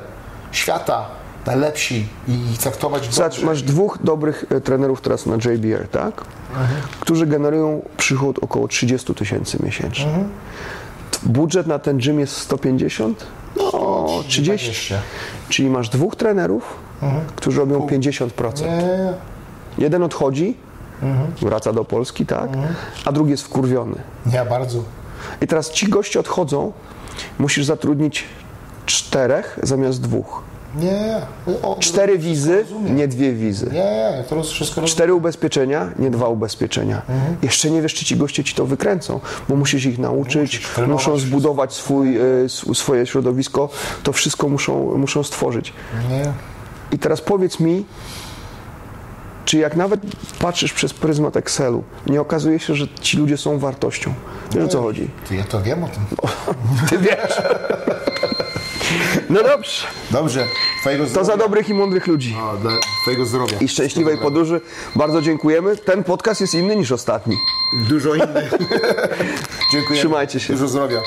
świata, najlepsi i traktować Zobacz, dobrze. masz dwóch dobrych e, trenerów teraz na JBR, tak? Którzy generują przychód około 30 tysięcy miesięcznie. T- Budżet na ten gym jest 150? No, 30. 20. Czyli masz dwóch trenerów, którzy robią 50%. Nie, Jeden odchodzi, wraca do Polski, tak? A drugi jest wkurwiony. nie bardzo. I teraz ci goście odchodzą, musisz zatrudnić czterech zamiast dwóch. Nie. O, Cztery wizy, nie dwie wizy. Nie, to wszystko rozumiem. Cztery ubezpieczenia, nie dwa ubezpieczenia. Jeszcze nie wiesz, czy ci goście ci to wykręcą, bo musisz ich nauczyć, Musisz muszą zbudować swój, e, sw- swoje środowisko, to wszystko muszą, muszą stworzyć. Nie. I teraz powiedz mi, czy jak nawet patrzysz przez pryzmat Excelu, nie okazuje się, że ci ludzie są wartością. Wiesz o co chodzi? To ja to wiem o tym. Ty wiesz. No dobrze. Dobrze. Twojego To zdrowia. za dobrych i mądrych ludzi. O, dla twojego zdrowia. I szczęśliwej podróży. Bardzo dziękujemy. Ten podcast jest inny niż ostatni. Dużo innych. Dziękuję. Trzymajcie się. Dużo zdrowia.